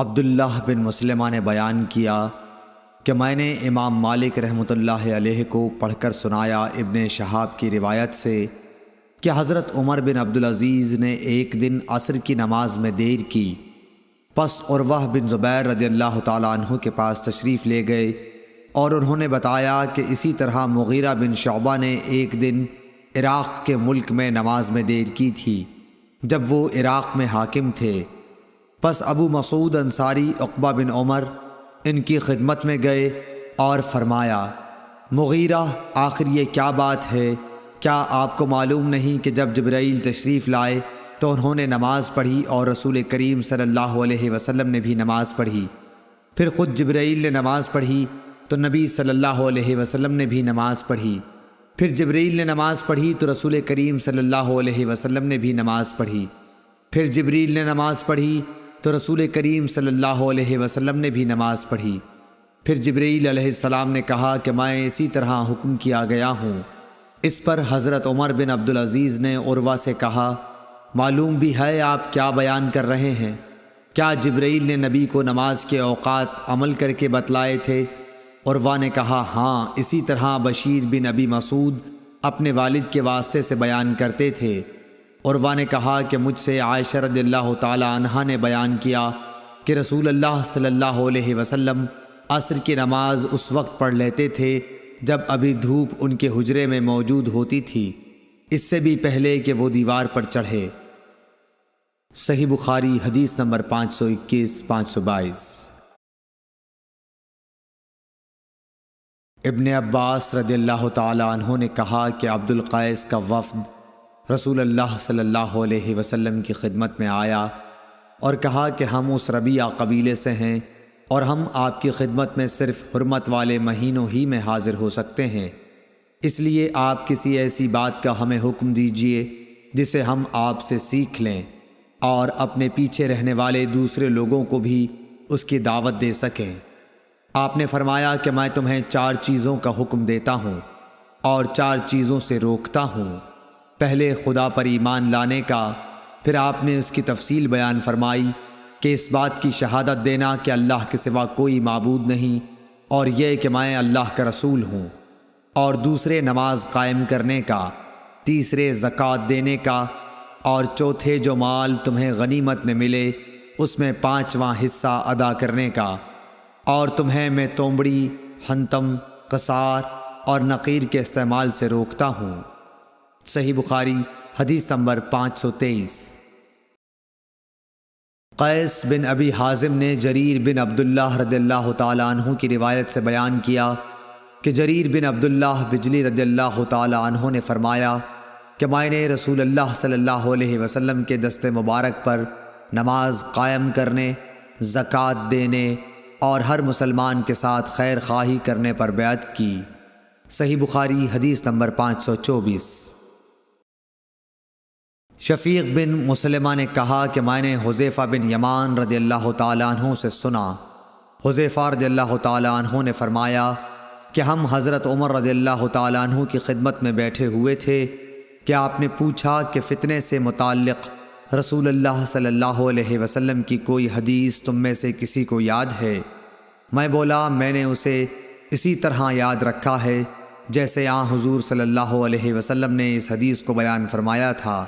عبداللہ بن مسلمہ نے بیان کیا کہ میں نے امام مالک رحمۃ اللہ علیہ کو پڑھ کر سنایا ابن شہاب کی روایت سے کہ حضرت عمر بن عبدالعزیز نے ایک دن عصر کی نماز میں دیر کی۔ پس عروہ بن زبیر رضی اللہ تعالیٰ عنہ کے پاس تشریف لے گئے اور انہوں نے بتایا کہ اسی طرح مغیرہ بن شعبہ نے ایک دن عراق کے ملک میں نماز میں دیر کی تھی جب وہ عراق میں حاکم تھے۔ پس ابو مسعود انصاری اقبہ بن عمر ان کی خدمت میں گئے اور فرمایا، مغیرہ، آخر یہ کیا بات ہے؟ کیا آپ کو معلوم نہیں کہ جب جبرائیل تشریف لائے تو انہوں نے نماز پڑھی اور رسول کریم صلی اللہ علیہ وسلم نے بھی نماز پڑھی؟ پھر خود جبرائیل نے نماز پڑھی تو نبی صلی اللہ علیہ وسلم نے بھی نماز پڑھی۔ پھر جبرائیل نے نماز پڑھی تو رسول کریم صلی اللہ علیہ وسلم نے بھی نماز پڑھی۔ پھر جبریل نے نماز پڑھی تو رسول کریم صلی اللہ علیہ وسلم نے بھی نماز پڑھی۔ پھر جبریل علیہ السلام نے کہا کہ میں اسی طرح حکم کیا گیا ہوں۔ اس پر حضرت عمر بن عبدالعزیز نے عروا سے کہا، معلوم بھی ہے آپ کیا بیان کر رہے ہیں۔ کیا جبرائیل نے نبی کو نماز کے اوقات عمل کر کے بتلائے تھے؟ عروا نے کہا ہاں اسی طرح بشیر بن نبی مسعود اپنے والد کے واسطے سے بیان کرتے تھے۔ عروا نے کہا کہ مجھ سے عائشہ رضی اللہ تعالی عنہ نے بیان کیا کہ رسول اللہ صلی اللہ علیہ وسلم عصر کی نماز اس وقت پڑھ لیتے تھے جب ابھی دھوپ ان کے حجرے میں موجود ہوتی تھی۔ اس سے بھی پہلے کہ وہ دیوار پر چڑھے۔ صحیح بخاری حدیث نمبر پانچ سو اکیس، پانچ سو بائیس۔ ابن عباس رضی اللہ تعالی عنہ نے کہا کہ عبد القیس کا وفد رسول اللہ صلی اللہ علیہ وسلم کی خدمت میں آیا اور کہا کہ ہم اس ربیہ قبیلے سے ہیں اور ہم آپ کی خدمت میں صرف حرمت والے مہینوں ہی میں حاضر ہو سکتے ہیں۔ اس لیے آپ کسی ایسی بات کا ہمیں حکم دیجیے جسے ہم آپ سے سیکھ لیں اور اپنے پیچھے رہنے والے دوسرے لوگوں کو بھی اس کی دعوت دے سکیں۔ آپ نے فرمایا کہ میں تمہیں چار چیزوں کا حکم دیتا ہوں اور چار چیزوں سے روکتا ہوں۔ پہلے خدا پر ایمان لانے کا، پھر آپ نے اس کی تفصیل بیان فرمائی کہ اس بات کی شہادت دینا کہ اللہ کے سوا کوئی معبود نہیں اور یہ کہ میں اللہ کا رسول ہوں۔ اور دوسرے نماز قائم کرنے کا، تیسرے زکوٰۃ دینے کا، اور چوتھے جو مال تمہیں غنیمت میں ملے، اس میں پانچواں حصہ ادا کرنے کا۔ اور تمہیں میں تومڑی ہنتم، قصار اور نقیر کے استعمال سے روکتا ہوں۔ صحیح بخاری، حدیث نمبر پانچ سو تیئیس۔ قیس بن ابی حازم نے جریر بن عبداللہ رضی اللہ تعالیٰ عنہ کی روایت سے بیان کیا کہ جریر بن عبداللہ بجلی رضی اللہ تعالیٰ عنہ نے فرمایا کہ میں نے رسول اللہ صلی اللہ علیہ وسلم کے دست مبارک پر نماز قائم کرنے، زکوٰۃ دینے اور ہر مسلمان کے ساتھ خیر خواہی کرنے پر بیعت کی۔ صحیح بخاری، حدیث نمبر پانچ سو چوبیس۔ شفیق بن مسلمہ نے کہا کہ میں نے حضیفہ بن یمان رضی اللہ تعالیٰ عنہ سے سنا۔ حضیفہ رضی اللہ تعالیٰ عنہ نے فرمایا کہ ہم حضرت عمر رضی اللہ تعالیٰ عنہ کی خدمت میں بیٹھے ہوئے تھے۔ کہ آپ نے پوچھا کہ فتنے سے متعلق رسول اللہ صلی اللہ علیہ وسلم کی کوئی حدیث تم میں سے کسی کو یاد ہے؟ میں بولا، میں نے اسے اسی طرح یاد رکھا ہے، جیسے آ حضور صلی اللہ علیہ وسلم نے اس حدیث کو بیان فرمایا تھا۔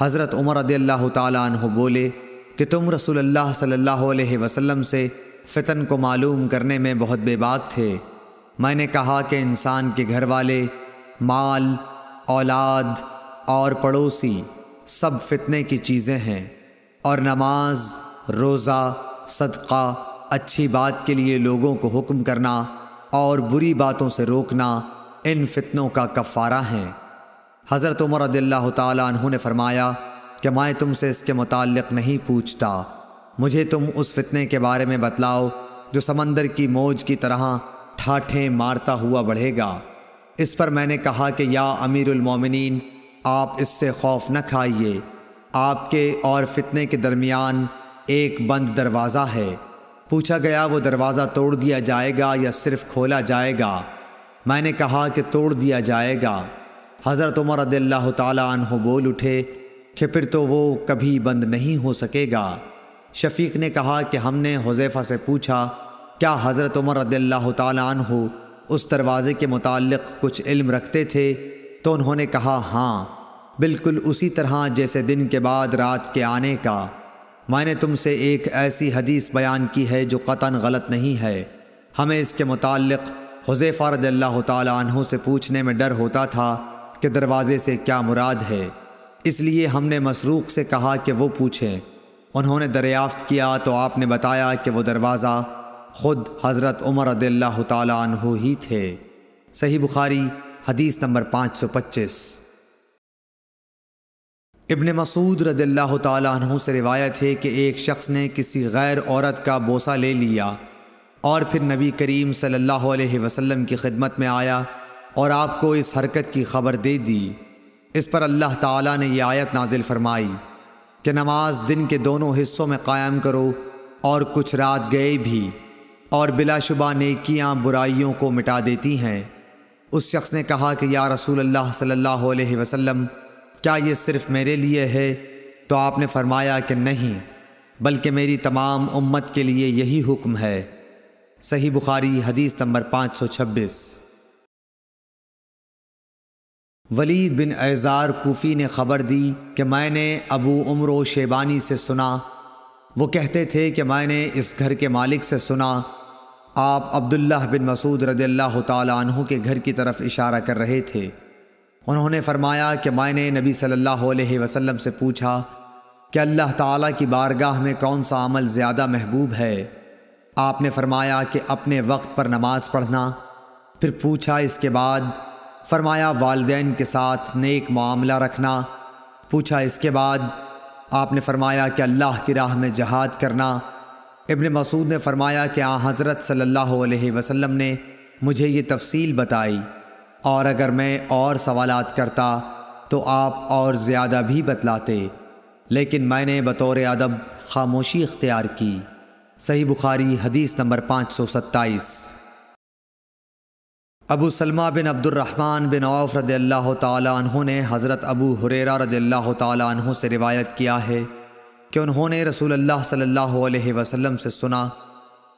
حضرت عمر رضی اللہ تعالیٰ عنہ بولے کہ تم رسول اللہ صلی اللہ علیہ وسلم سے فتن کو معلوم کرنے میں بہت بے باک تھے۔ میں نے کہا کہ انسان کے گھر والے، مال، اولاد اور پڑوسی سب فتنے کی چیزیں ہیں اور نماز، روزہ، صدقہ، اچھی بات کے لیے لوگوں کو حکم کرنا اور بری باتوں سے روکنا ان فتنوں کا کفارہ ہیں حضرت عمر رضی اللہ تعالیٰ عنہ نے فرمایا کہ میں تم سے اس کے متعلق نہیں پوچھتا۔ مجھے تم اس فتنے کے بارے میں بتلاؤ جو سمندر کی موج کی طرح ٹھاٹھیں مارتا ہوا بڑھے گا۔ اس پر میں نے کہا کہ یا امیر المومنین، آپ اس سے خوف نہ کھائیے۔ آپ کے اور فتنے کے درمیان ایک بند دروازہ ہے۔ پوچھا گیا، وہ دروازہ توڑ دیا جائے گا یا صرف کھولا جائے گا؟ میں نے کہا کہ توڑ دیا جائے گا۔ حضرت عمر رضی اللہ تعالیٰ عنہ بول اٹھے کہ پھر تو وہ کبھی بند نہیں ہو سکے گا۔ شفیق نے کہا کہ ہم نے حذیفہ سے پوچھا، کیا حضرت عمر رضی اللہ تعالیٰ عنہ اس دروازے کے متعلق کچھ علم رکھتے تھے؟ تو انہوں نے کہا ہاں بالکل اسی طرح جیسے دن کے بعد رات کے آنے کا۔ میں نے تم سے ایک ایسی حدیث بیان کی ہے جو قطن غلط نہیں ہے۔ ہمیں اس کے متعلق حضیفہ رضی اللہ تعالیٰ عنہ سے پوچھنے میں ڈر ہوتا تھا۔ کہ دروازے سے کیا مراد ہے؟ اس لیے ہم نے مسروق سے کہا کہ وہ پوچھیں۔ انہوں نے دریافت کیا تو آپ نے بتایا کہ وہ دروازہ خود حضرت عمر رضی اللہ تعالیٰ عنہ ہی تھے۔ صحیح بخاری، حدیث نمبر پانچ سو پچیس۔ ابن مسعود رضی اللہ تعالیٰ عنہ سے روایت ہے کہ ایک شخص نے کسی غیر عورت کا بوسہ لے لیا اور پھر نبی کریم صلی اللہ علیہ وسلم کی خدمت میں آیا۔ اور آپ کو اس حرکت کی خبر دے دی۔ اس پر اللہ تعالیٰ نے یہ آیت نازل فرمائی کہ نماز دن کے دونوں حصوں میں قائم کرو اور کچھ رات گئے بھی اور بلا شبہ نیکیاں برائیوں کو مٹا دیتی ہیں۔ اس شخص نے کہا کہ یا رسول اللہ صلی اللہ علیہ وسلم، کیا یہ صرف میرے لیے ہے؟ تو آپ نے فرمایا کہ نہیں، بلکہ میری تمام امت کے لیے یہی حکم ہے۔ صحیح بخاری حدیث نمبر پانچ سو چھبیس۔ ولید بن اعزار کوفی نے خبر دی کہ میں نے ابو عمر و شیبانی سے سنا۔ وہ کہتے تھے کہ میں نے اس گھر کے مالک سے سنا۔ آپ عبداللہ بن مسعود رضی اللہ تعالیٰ عنہ کے گھر کی طرف اشارہ کر رہے تھے۔ انہوں نے فرمایا کہ میں نے نبی صلی اللہ علیہ وسلم سے پوچھا کہ اللہ تعالیٰ کی بارگاہ میں کون سا عمل زیادہ محبوب ہے؟ آپ نے فرمایا کہ اپنے وقت پر نماز پڑھنا۔ پھر پوچھا اس کے بعد فرمایا، والدین کے ساتھ نیک معاملہ رکھنا۔ پوچھا اس کے بعد، آپ نے فرمایا کہ اللہ کی راہ میں جہاد کرنا۔ ابن مسعود نے فرمایا کہ آ حضرت صلی اللہ علیہ وسلم نے مجھے یہ تفصیل بتائی۔ اور اگر میں اور سوالات کرتا، تو آپ اور زیادہ بھی بتلاتے۔ لیکن میں نے بطور ادب خاموشی اختیار کی۔ صحیح بخاری حدیث نمبر پانچ سو ستائیس۔ ابو سلمہ بن عبد الرحمن بن عوف رضی اللہ تعالیٰ عنہ نے حضرت ابو حریرہ رضی اللہ تعالیٰ عنہ سے روایت کیا ہے کہ انہوں نے رسول اللہ صلی اللہ علیہ وسلم سے سنا۔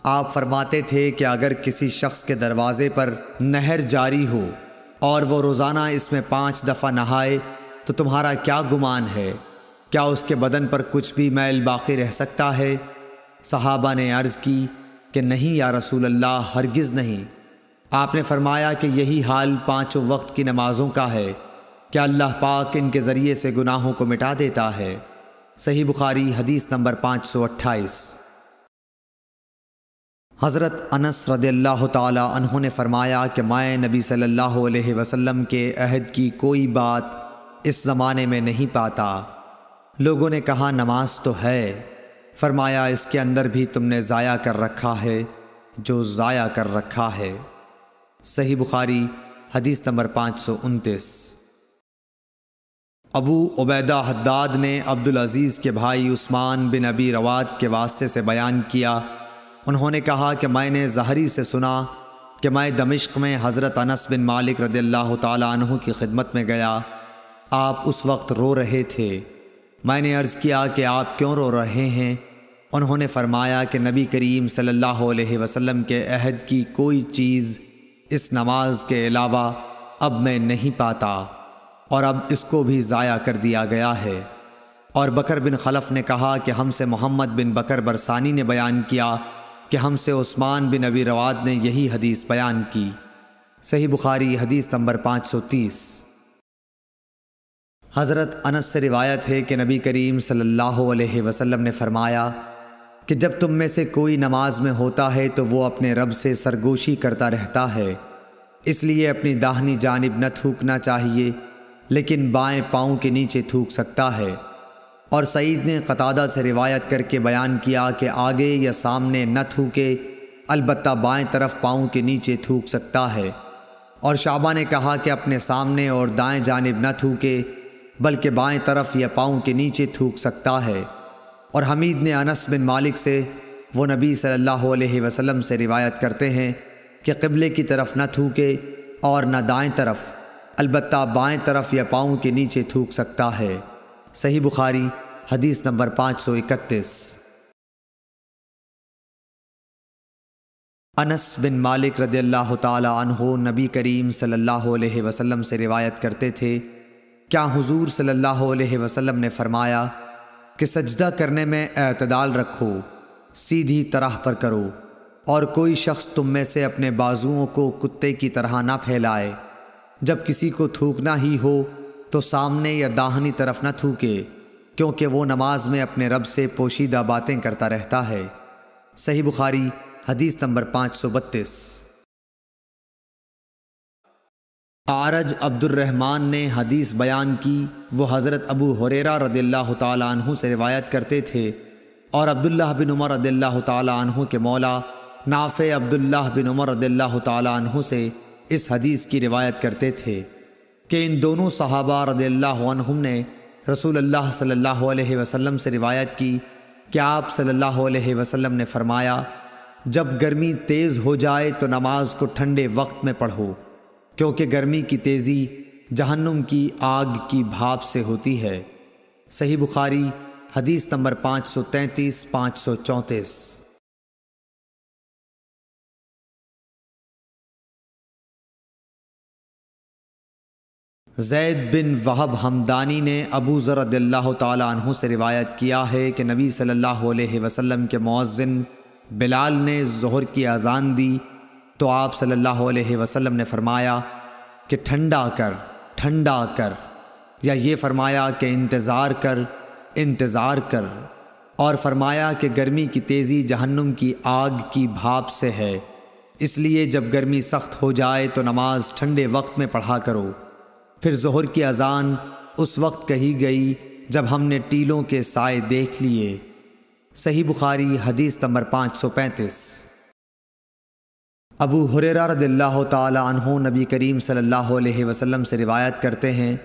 آپ فرماتے تھے کہ اگر کسی شخص کے دروازے پر نہر جاری ہو اور وہ روزانہ اس میں پانچ دفعہ نہائے تو تمہارا کیا گمان ہے؟ کیا اس کے بدن پر کچھ بھی میل باقی رہ سکتا ہے؟ صحابہ نے عرض کی کہ نہیں یا رسول اللہ، ہرگز نہیں۔ آپ نے فرمایا کہ یہی حال پانچوں وقت کی نمازوں کا ہے۔ کیا اللہ پاک ان کے ذریعے سے گناہوں کو مٹا دیتا ہے؟ صحیح بخاری حدیث نمبر پانچ سو اٹھائیس۔ حضرت انس رضی اللہ تعالی عنہ نے فرمایا کہ میں نبی صلی اللہ علیہ وسلم کے عہد کی کوئی بات اس زمانے میں نہیں پاتا۔ لوگوں نے کہا، نماز تو ہے۔ فرمایا، اس کے اندر بھی تم نے ضائع کر رکھا ہے جو ضائع کر رکھا ہے۔ صحیح بخاری، حدیث نمبر پانچ سو انتیس۔ ابو عبیدہ حداد نے عبدالعزیز کے بھائی عثمان بن ابی رواد کے واسطے سے بیان کیا۔ انہوں نے کہا کہ میں نے ظہری سے سنا کہ میں دمشق میں حضرت انس بن مالک رضی اللہ تعالیٰ عنہ کی خدمت میں گیا۔ آپ اس وقت رو رہے تھے۔ میں نے عرض کیا کہ آپ کیوں رو رہے ہیں؟ انہوں نے فرمایا کہ نبی کریم صلی اللہ علیہ وسلم کے عہد کی کوئی چیز اس نماز کے علاوہ اب میں نہیں پاتا اور اب اس کو بھی ضائع کر دیا گیا ہے۔ اور بکر بن خلف نے کہا کہ ہم سے محمد بن بکر برسانی نے بیان کیا کہ ہم سے عثمان بن ابی رواد نے یہی حدیث بیان کی۔ صحیح بخاری حدیث نمبر پانچ سو تیس۔ حضرت انس سے روایت ہے کہ نبی کریم صلی اللہ علیہ وسلم نے فرمایا کہ جب تم میں سے کوئی نماز میں ہوتا ہے تو وہ اپنے رب سے سرگوشی کرتا رہتا ہے۔ اس لیے اپنی داہنی جانب نہ تھوکنا چاہیے، لیکن بائیں پاؤں کے نیچے تھوک سکتا ہے۔ اور سعید نے قطادہ سے روایت کر کے بیان کیا کہ آگے یا سامنے نہ تھوکے، البتہ بائیں طرف پاؤں کے نیچے تھوک سکتا ہے۔ اور شعبہ نے کہا کہ اپنے سامنے اور دائیں جانب نہ تھوکے، بلکہ بائیں طرف یا پاؤں کے نیچے تھوک سکتا ہے۔ اور حمید نے انس بن مالک سے وہ نبی صلی اللہ علیہ وسلم سے روایت کرتے ہیں کہ قبلے کی طرف نہ تھوکے اور نہ دائیں طرف، البتہ بائیں طرف یا پاؤں کے نیچے تھوک سکتا ہے۔ صحیح بخاری، حدیث نمبر پانچ سو اکتیس۔ انس بن مالک رضی اللہ تعالیٰ عنہ نبی کریم صلی اللہ علیہ وسلم سے روایت کرتے تھے، کیا حضور صلی اللہ علیہ وسلم نے فرمایا کہ سجدہ کرنے میں اعتدال رکھو، سیدھی طرح پر کرو، اور کوئی شخص تم میں سے اپنے بازوؤں کو کتے کی طرح نہ پھیلائے۔ جب کسی کو تھوکنا ہی ہو تو سامنے یا داہنی طرف نہ تھوکے، کیونکہ وہ نماز میں اپنے رب سے پوشیدہ باتیں کرتا رہتا ہے۔ صحیح بخاری، حدیث نمبر پانچ سو بتیس۔ آرج عبد الرحمن نے حدیث بیان کی، وہ حضرت ابو حریرہ رضی اللہ تعالیٰ عنہ سے روایت کرتے تھے اور عبداللہ بن عمر رضی اللہ تعالیٰ عنہ کے مولا نافع عبداللہ بن عمر رضی اللہ تعالیٰ عنہ سے اس حدیث کی روایت کرتے تھے کہ ان دونوں صحابہ رضی اللہ عنہم نے رسول اللہ صلی اللہ علیہ وسلم سے روایت کی کہ آپ صلی اللہ علیہ وسلم نے فرمایا، جب گرمی تیز ہو جائے تو نماز کو ٹھنڈے وقت میں پڑھو۔ کیونکہ گرمی کی تیزی جہنم کی آگ کی بھاپ سے ہوتی ہے۔ صحیح بخاری، حدیث نمبر پانچ سو تینتیس، پانچ سو چونتیس۔ زید بن وہب حمدانی نے ابو ذر اللہ تعالیٰ عنہ سے روایت کیا ہے کہ نبی صلی اللہ علیہ وسلم کے مؤذن بلال نے ظہر کی اذان دی تو آپ صلی اللہ علیہ وسلم نے فرمایا کہ ٹھنڈا کر ٹھنڈا کر۔ یا یہ فرمایا کہ انتظار کر انتظار کر۔ اور فرمایا کہ گرمی کی تیزی جہنم کی آگ کی بھاپ سے ہے۔ اس لیے جب گرمی سخت ہو جائے تو نماز ٹھنڈے وقت میں پڑھا کرو۔ پھر ظہر کی اذان اس وقت کہی گئی جب ہم نے ٹیلوں کے سائے دیکھ لیے۔ صحیح بخاری حدیث نمبر پانچ سو پینتیس۔ ابو حریرہ رضی اللہ تعالی عنہ نبی کریم صلی اللہ علیہ وسلم سے روایت کرتے ہیں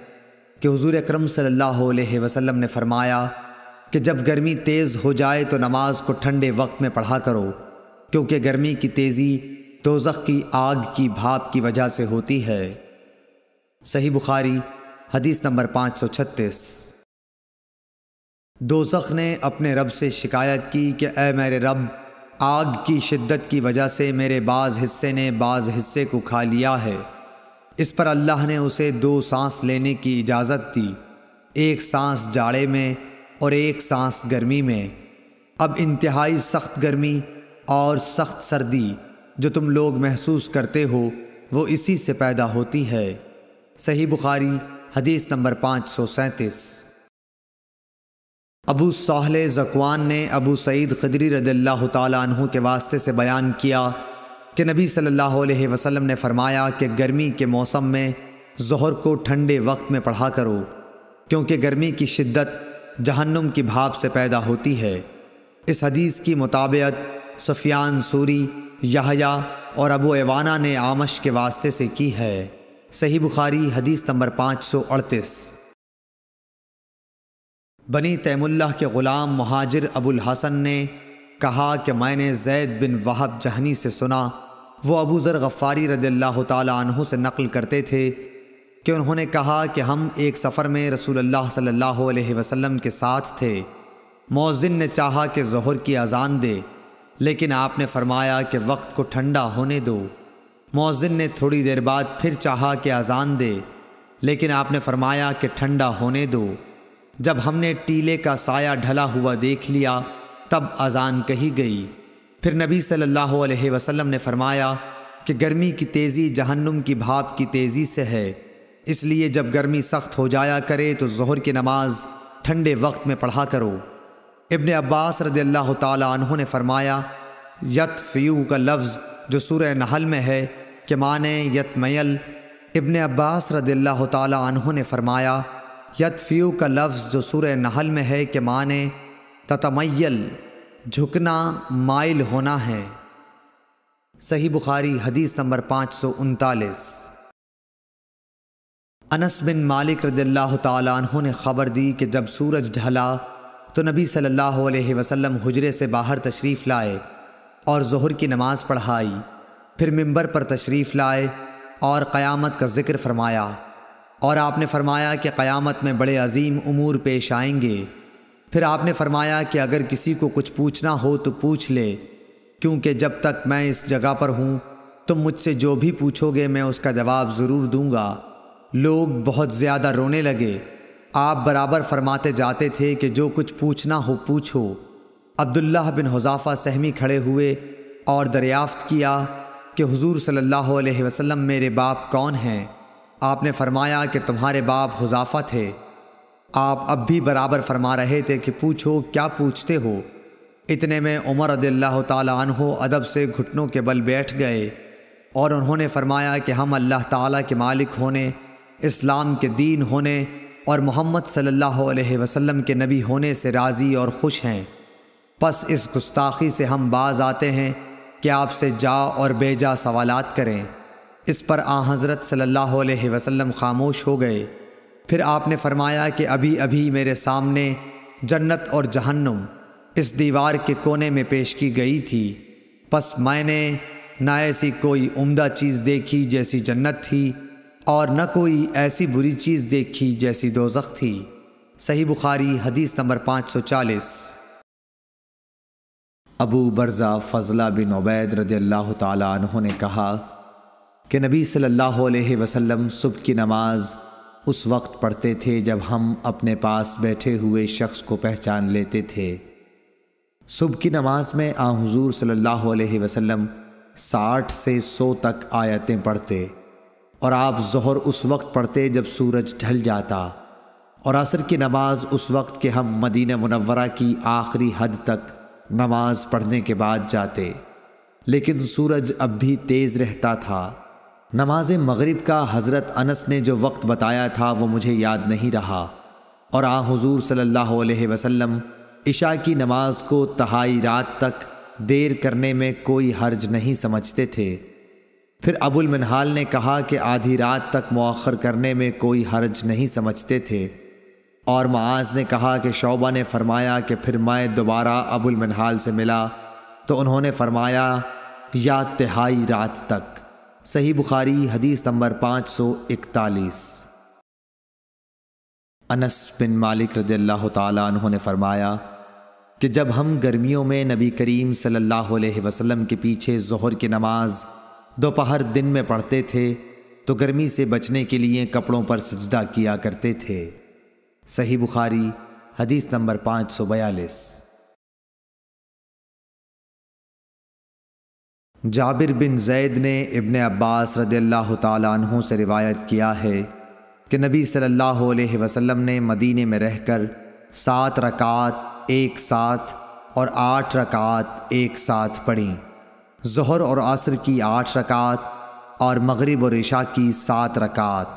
کہ حضور اکرم صلی اللہ علیہ وسلم نے فرمایا کہ جب گرمی تیز ہو جائے تو نماز کو ٹھنڈے وقت میں پڑھا کرو، کیونکہ گرمی کی تیزی دوزخ کی آگ کی بھاپ کی وجہ سے ہوتی ہے۔ صحیح بخاری، حدیث نمبر پانچ سو چھتیس۔ دوزخ نے اپنے رب سے شکایت کی کہ اے میرے رب آگ کی شدت کی وجہ سے میرے بعض حصے نے بعض حصے کو کھا لیا ہے۔ اس پر اللہ نے اسے دو سانس لینے کی اجازت دی۔ ایک سانس جاڑے میں اور ایک سانس گرمی میں۔ اب انتہائی سخت گرمی اور سخت سردی جو تم لوگ محسوس کرتے ہو، وہ اسی سے پیدا ہوتی ہے۔ صحیح بخاری، حدیث نمبر پانچ سو سینتیس۔ ابو صاحل زکوان نے ابو سعید خدری رضی اللہ تعالیٰ عنہ کے واسطے سے بیان کیا کہ نبی صلی اللہ علیہ وسلم نے فرمایا کہ گرمی کے موسم میں ظہر کو ٹھنڈے وقت میں پڑھا کرو، کیونکہ گرمی کی شدت جہنم کی بھاپ سے پیدا ہوتی ہے۔ اس حدیث کی مطابعت سفیان سوری، یحییٰ اور ابو ایوانہ نے آمش کے واسطے سے کی ہے۔ صحیح بخاری حدیث نمبر پانچ سو اڑتیس۔ بنی تیم اللہ کے غلام مہاجر ابو الحسن نے کہا کہ میں نے زید بن وہب جہنی سے سنا، وہ ابو ذر غفاری رضی اللہ تعالیٰ عنہ سے نقل کرتے تھے کہ انہوں نے کہا کہ ہم ایک سفر میں رسول اللہ صلی اللہ علیہ وسلم کے ساتھ تھے۔ مؤذن نے چاہا کہ ظہر کی اذان دے، لیکن آپ نے فرمایا کہ وقت کو ٹھنڈا ہونے دو۔ مؤذن نے تھوڑی دیر بعد پھر چاہا کہ اذان دے، لیکن آپ نے فرمایا کہ ٹھنڈا ہونے دو۔ جب ہم نے ٹیلے کا سایہ ڈھلا ہوا دیکھ لیا، تب اذان کہی گئی۔ پھر نبی صلی اللہ علیہ وسلم نے فرمایا کہ گرمی کی تیزی جہنم کی بھاپ کی تیزی سے ہے۔ اس لیے جب گرمی سخت ہو جایا کرے تو ظہر کی نماز ٹھنڈے وقت میں پڑھا کرو۔ ابن عباس رضی اللہ تعالی عنہ نے فرمایا، یت فیو کا لفظ جو سورہ نحل میں ہے، کہ معنی یتمیل ابن عباس رضی اللہ تعالی عنہ نے فرمایا یتفیو کا لفظ جو سورہ نحل میں ہے کہ معنی تتمیل، جھکنا، مائل ہونا ہے۔ صحیح بخاری حدیث نمبر پانچ سو انتالیس۔ انس بن مالک رضی اللہ تعالی عنہ نے خبر دی کہ جب سورج ڈھلا تو نبی صلی اللہ علیہ وسلم حجرے سے باہر تشریف لائے اور ظہر کی نماز پڑھائی، پھر ممبر پر تشریف لائے اور قیامت کا ذکر فرمایا۔ اور آپ نے فرمایا کہ قیامت میں بڑے عظیم امور پیش آئیں گے۔ پھر آپ نے فرمایا کہ اگر کسی کو کچھ پوچھنا ہو تو پوچھ لے، کیونکہ جب تک میں اس جگہ پر ہوں، تم مجھ سے جو بھی پوچھو گے میں اس کا جواب ضرور دوں گا۔ لوگ بہت زیادہ رونے لگے۔ آپ برابر فرماتے جاتے تھے کہ جو کچھ پوچھنا ہو پوچھو۔ عبداللہ بن حضافہ سہمی کھڑے ہوئے اور دریافت کیا کہ حضور صلی اللہ علیہ وسلم میرے باپ کون ہیں۔ آپ نے فرمایا کہ تمہارے باپ حضافہ تھے۔ آپ اب بھی برابر فرما رہے تھے کہ پوچھو کیا پوچھتے ہو۔ اتنے میں عمر رضی اللہ تعالیٰ عنہ ادب سے گھٹنوں کے بل بیٹھ گئے اور انہوں نے فرمایا کہ ہم اللہ تعالیٰ کے مالک ہونے، اسلام کے دین ہونے اور محمد صلی اللہ علیہ وسلم کے نبی ہونے سے راضی اور خوش ہیں۔ پس اس گستاخی سے ہم باز آتے ہیں کہ آپ سے جا اور بے جا سوالات کریں۔ اس پر آ حضرت صلی اللہ علیہ وسلم خاموش ہو گئے۔ پھر آپ نے فرمایا کہ ابھی ابھی میرے سامنے جنت اور جہنم اس دیوار کے کونے میں پیش کی گئی تھی۔ پس میں نے نہ ایسی کوئی عمدہ چیز دیکھی جیسی جنت تھی اور نہ کوئی ایسی بری چیز دیکھی جیسی دوزخ تھی۔ صحیح بخاری حدیث نمبر پانچ سو چالیس۔ ابو برزہ فضلہ بن عبید رضی اللہ تعالیٰ عنہ نے کہا کہ نبی صلی اللہ علیہ وسلم صبح کی نماز اس وقت پڑھتے تھے جب ہم اپنے پاس بیٹھے ہوئے شخص کو پہچان لیتے تھے۔ صبح کی نماز میں آ حضور صلی اللہ علیہ وسلم ساٹھ سے سو تک آیتیں پڑھتے اور آپ ظہر اس وقت پڑھتے جب سورج ڈھل جاتا اور عصر کی نماز اس وقت کہ ہم مدینہ منورہ کی آخری حد تک نماز پڑھنے کے بعد جاتے۔ لیکن سورج اب بھی تیز رہتا تھا۔ نماز مغرب کا حضرت انس نے جو وقت بتایا تھا وہ مجھے یاد نہیں رہا۔ اور آ حضور صلی اللہ علیہ وسلم عشاء کی نماز کو تہائی رات تک دیر کرنے میں کوئی حرج نہیں سمجھتے تھے۔ پھر ابو المنحال نے کہا کہ آدھی رات تک مؤخر کرنے میں کوئی حرج نہیں سمجھتے تھے۔ اور معاذ نے کہا کہ شعبہ نے فرمایا کہ پھر میں دوبارہ ابو المنحال سے ملا تو انہوں نے فرمایا، یا تہائی رات تک۔ صحیح بخاری حدیث نمبر پانچ سو اکتالیس۔ انس بن مالک رضی اللہ تعالیٰ انہوں نے فرمایا کہ جب ہم گرمیوں میں نبی کریم صلی اللہ علیہ وسلم کے پیچھے ظہر کی نماز دوپہر دن میں پڑھتے تھے، تو گرمی سے بچنے کے لیے کپڑوں پر سجدہ کیا کرتے تھے۔ صحیح بخاری حدیث نمبر پانچ سو بیالیس۔ جابر بن زید نے ابن عباس رضی اللہ تعالیٰ عنہ سے روایت کیا ہے کہ نبی صلی اللہ علیہ وسلم نے مدینے میں رہ کر سات رکعت ایک ساتھ اور آٹھ رکعات ایک ساتھ پڑھیں ظہر اور عصر کی آٹھ رکعات اور مغرب اور عشاء کی سات رکعات۔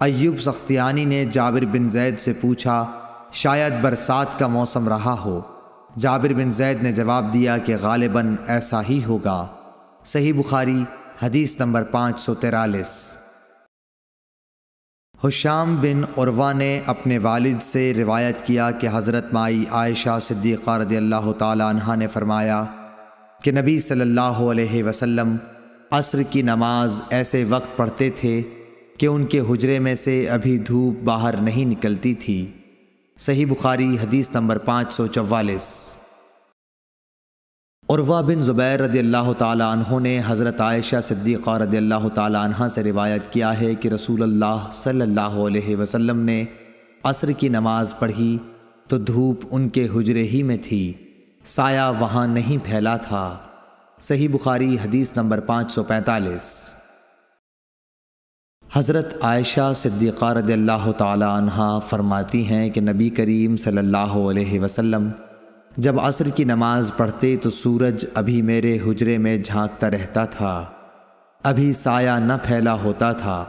ایوب سختیانی نے جابر بن زید سے پوچھا، شاید برسات کا موسم رہا ہو؟ جابر بن زید نے جواب دیا کہ غالباً ایسا ہی ہوگا۔ صحیح بخاری، حدیث نمبر پانچ سو تیرالیس۔ حشام بن عروا نے اپنے والد سے روایت کیا کہ حضرت مائی عائشہ صدیقہ رضی اللہ تعالی عنہ نے فرمایا کہ نبی صلی اللہ علیہ وسلم عصر کی نماز ایسے وقت پڑھتے تھے کہ ان کے حجرے میں سے ابھی دھوپ باہر نہیں نکلتی تھی۔ صحیح بخاری، حدیث نمبر پانچ سو چوالیس۔ عروہ بن زبیر رضی اللہ تعالیٰ عنہ نے حضرت عائشہ صدیقہ رضی اللہ تعالیٰ عنہ سے روایت کیا ہے کہ رسول اللہ صلی اللہ علیہ وسلم نے عصر کی نماز پڑھی تو دھوپ ان کے حجرے ہی میں تھی۔ سایہ وہاں نہیں پھیلا تھا۔ صحیح بخاری حدیث نمبر پانچ سو پینتالیس۔ حضرت عائشہ صدیقہ رضی اللہ تعالیٰ عنہ فرماتی ہیں کہ نبی کریم صلی اللہ علیہ وسلم جب عصر کی نماز پڑھتے تو سورج ابھی میرے حجرے میں جھانکتا رہتا تھا۔ ابھی سایہ نہ پھیلا ہوتا تھا۔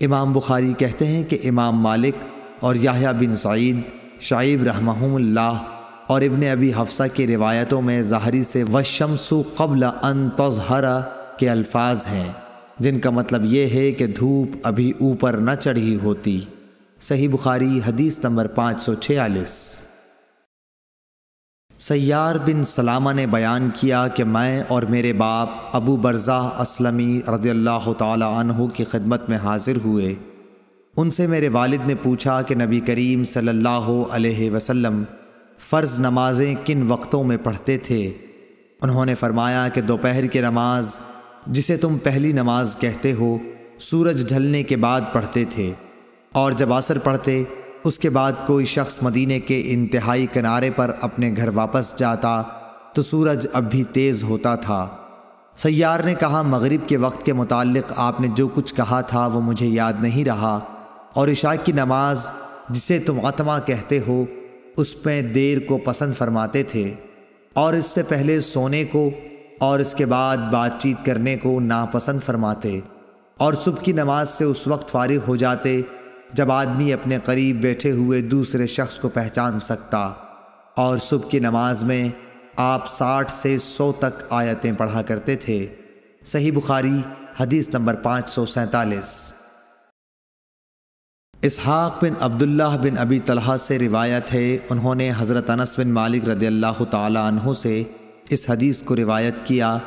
امام بخاری کہتے ہیں کہ امام مالک اور یاہیا بن سعید، شعیب رحمہ اللہ اور ابن ابی حفصہ کی روایتوں میں ظاہری سے وشمس قبل ان تظہر کے الفاظ ہیں، جن کا مطلب یہ ہے کہ دھوپ ابھی اوپر نہ چڑھی ہوتی۔ صحیح بخاری حدیث نمبر پانچ سو چھیالیس۔ سیار بن سلامہ نے بیان کیا کہ میں اور میرے باپ ابو برزہ اسلمی رضی اللہ تعالی عنہ کی خدمت میں حاضر ہوئے۔ ان سے میرے والد نے پوچھا کہ نبی کریم صلی اللہ علیہ وسلم فرض نمازیں کن وقتوں میں پڑھتے تھے؟ انہوں نے فرمایا کہ دوپہر کی نماز، جسے تم پہلی نماز کہتے ہو، سورج ڈھلنے کے بعد پڑھتے تھے، اور جب عصر پڑھتے اس کے بعد کوئی شخص مدینے کے انتہائی کنارے پر اپنے گھر واپس جاتا تو سورج اب بھی تیز ہوتا تھا۔ سیار نے کہا، مغرب کے وقت کے متعلق آپ نے جو کچھ کہا تھا وہ مجھے یاد نہیں رہا۔ اور عشاء کی نماز جسے تم عتمہ کہتے ہو، اس میں دیر کو پسند فرماتے تھے۔ اور اس سے پہلے سونے کو اور اس کے بعد بات چیت کرنے کو ناپسند فرماتے۔ اور صبح کی نماز سے اس وقت فارغ ہو جاتے جب آدمی اپنے قریب بیٹھے ہوئے دوسرے شخص کو پہچان سکتا اور صبح کی نماز میں آپ ساٹھ سے سو تک آیتیں پڑھا کرتے تھے۔ صحیح بخاری، حدیث نمبر پانچ سو سینتالیس۔ اسحاق بن عبداللہ بن ابی طلحہ سے روایت ہے، انہوں نے حضرت انس بن مالک رضی اللہ تعالی عنہ سے اس حدیث کو روایت کیا۔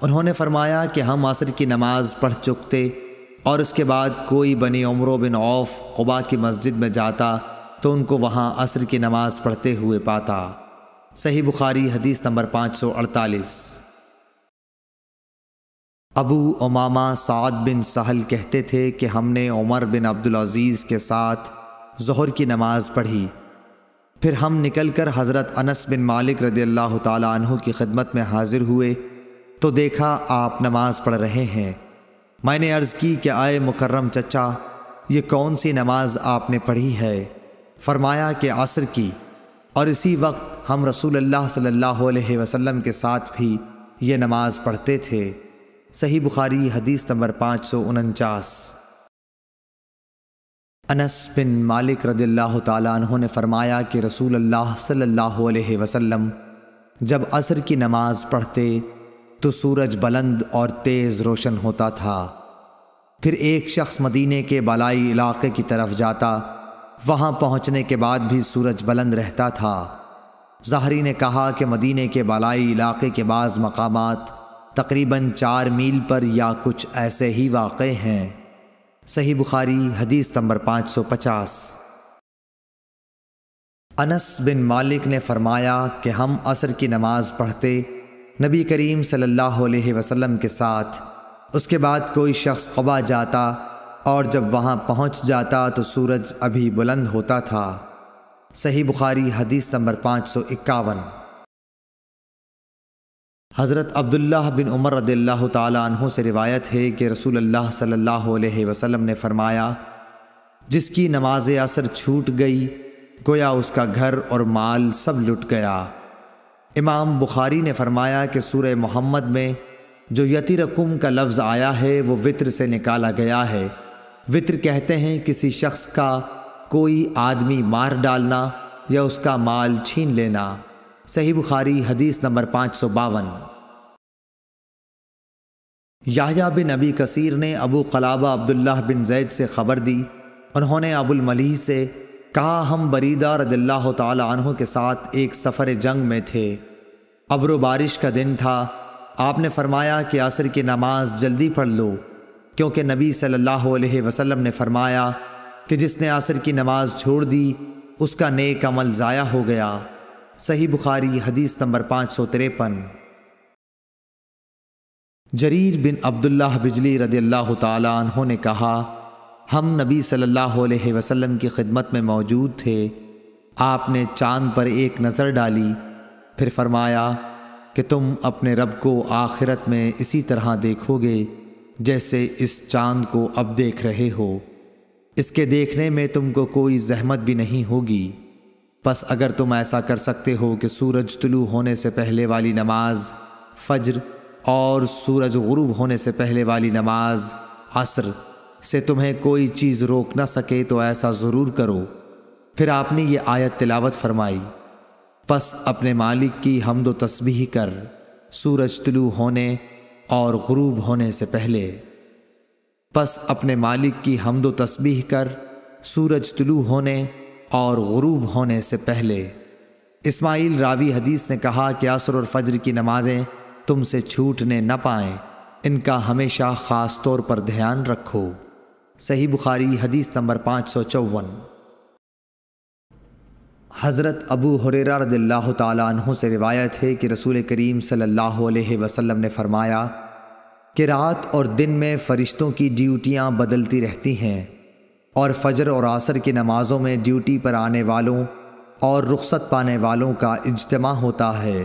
انہوں نے فرمایا کہ ہم عصر کی نماز پڑھ چکتے اور اس کے بعد کوئی بنی عمرو بن عوف قبا کی مسجد میں جاتا تو ان کو وہاں عصر کی نماز پڑھتے ہوئے پاتا۔ صحیح بخاری حدیث نمبر پانچ سو اڑتالیس۔ ابو امامہ سعد بن سہل کہتے تھے کہ ہم نے عمر بن عبدالعزیز کے ساتھ ظہر کی نماز پڑھی۔ پھر ہم نکل کر حضرت انس بن مالک رضی اللہ تعالی عنہ کی خدمت میں حاضر ہوئے تو دیکھا آپ نماز پڑھ رہے ہیں۔ میں نے عرض کی کہ آئے مکرم چچا، یہ کون سی نماز آپ نے پڑھی ہے؟ فرمایا کہ عصر کی۔ اور اسی وقت ہم رسول اللہ صلی اللہ علیہ وسلم کے ساتھ بھی یہ نماز پڑھتے تھے۔ صحیح بخاری حدیث نمبر پانچ سو انچاس۔ انس بن مالک رضی اللہ تعالیٰ عنہ نے فرمایا کہ رسول اللہ صلی اللہ علیہ وسلم جب عصر کی نماز پڑھتے تو سورج بلند اور تیز روشن ہوتا تھا۔ پھر ایک شخص مدینے کے بالائی علاقے کی طرف جاتا، وہاں پہنچنے کے بعد بھی سورج بلند رہتا تھا۔ ظاہری نے کہا کہ مدینے کے بالائی علاقے کے بعض مقامات تقریباً چار میل پر یا کچھ ایسے ہی واقع ہیں۔ صحیح بخاری، حدیث نمبر پانچ سو پچاس۔ انس بن مالک نے فرمایا کہ ہم عصر کی نماز پڑھتے نبی کریم صلی اللہ علیہ وسلم کے ساتھ۔ اس کے بعد کوئی شخص قبا جاتا اور جب وہاں پہنچ جاتا تو سورج ابھی بلند ہوتا تھا۔ صحیح بخاری حدیث نمبر پانچ سو اکاون۔ حضرت عبداللہ بن عمر رضی اللہ تعالیٰ عنہ سے روایت ہے کہ رسول اللہ صلی اللہ علیہ وسلم نے فرمایا، جس کی نماز اثر چھوٹ گئی، گویا اس کا گھر اور مال سب لٹ گیا۔ امام بخاری نے فرمایا کہ سورہ محمد میں جو یتی رقم کا لفظ آیا ہے، وہ وطر سے نکالا گیا ہے۔ وطر کہتے ہیں کسی شخص کا کوئی آدمی مار ڈالنا یا اس کا مال چھین لینا۔ صحیح بخاری حدیث نمبر پانچ سو باون۔ یاہیا بن ابی کثیر نے ابو قلابہ عبداللہ بن زید سے خبر دی۔ انہوں نے ابو الملی سے کہا ہم بریدہ رضی اللہ تعالی عنہ کے ساتھ ایک سفر جنگ میں تھے۔ ابر و بارش کا دن تھا۔ آپ نے فرمایا کہ عصر کی نماز جلدی پڑھ لو۔ کیونکہ نبی صلی اللہ علیہ وسلم نے فرمایا کہ جس نے عصر کی نماز چھوڑ دی، اس کا نیک عمل ضائع ہو گیا۔ صحیح بخاری حدیث نمبر پانچ سو تریپن جریر بن عبداللہ بجلی رضی اللہ تعالیٰ عنہ نے کہا ہم نبی صلی اللہ علیہ وسلم کی خدمت میں موجود تھے۔ آپ نے چاند پر ایک نظر ڈالی، پھر فرمایا کہ تم اپنے رب کو آخرت میں اسی طرح دیکھو گے جیسے اس چاند کو اب دیکھ رہے ہو۔ اس کے دیکھنے میں تم کو کوئی زحمت بھی نہیں ہوگی۔ پس اگر تم ایسا کر سکتے ہو کہ سورج طلوع ہونے سے پہلے والی نماز، فجر اور سورج غروب ہونے سے پہلے والی نماز، عصر سے تمہیں کوئی چیز روک نہ سکے تو ایسا ضرور کرو۔ پھر آپ نے یہ آیت تلاوت فرمائی۔ پس اپنے مالک کی حمد و تسبیح کر، سورج طلوع ہونے اور غروب ہونے سے پہلے۔ پس اپنے مالک کی حمد و تسبیح کر، سورج طلوع ہونے اور غروب ہونے سے پہلے۔ اسماعیل راوی حدیث نے کہا کہ عصر اور فجر کی نمازیں تم سے چھوٹنے نہ پائیں۔ ان کا ہمیشہ خاص طور پر دھیان رکھو۔ صحیح بخاری حدیث نمبر پانچ سو چون۔ حضرت ابو حریرہ رضی اللہ تعالیٰ عنہ سے روایت ہے کہ رسول کریم صلی اللہ علیہ وسلم نے فرمایا کہ رات اور دن میں فرشتوں کی ڈیوٹیاں بدلتی رہتی ہیں اور فجر اور عصر کی نمازوں میں ڈیوٹی پر آنے والوں اور رخصت پانے والوں کا اجتماع ہوتا ہے۔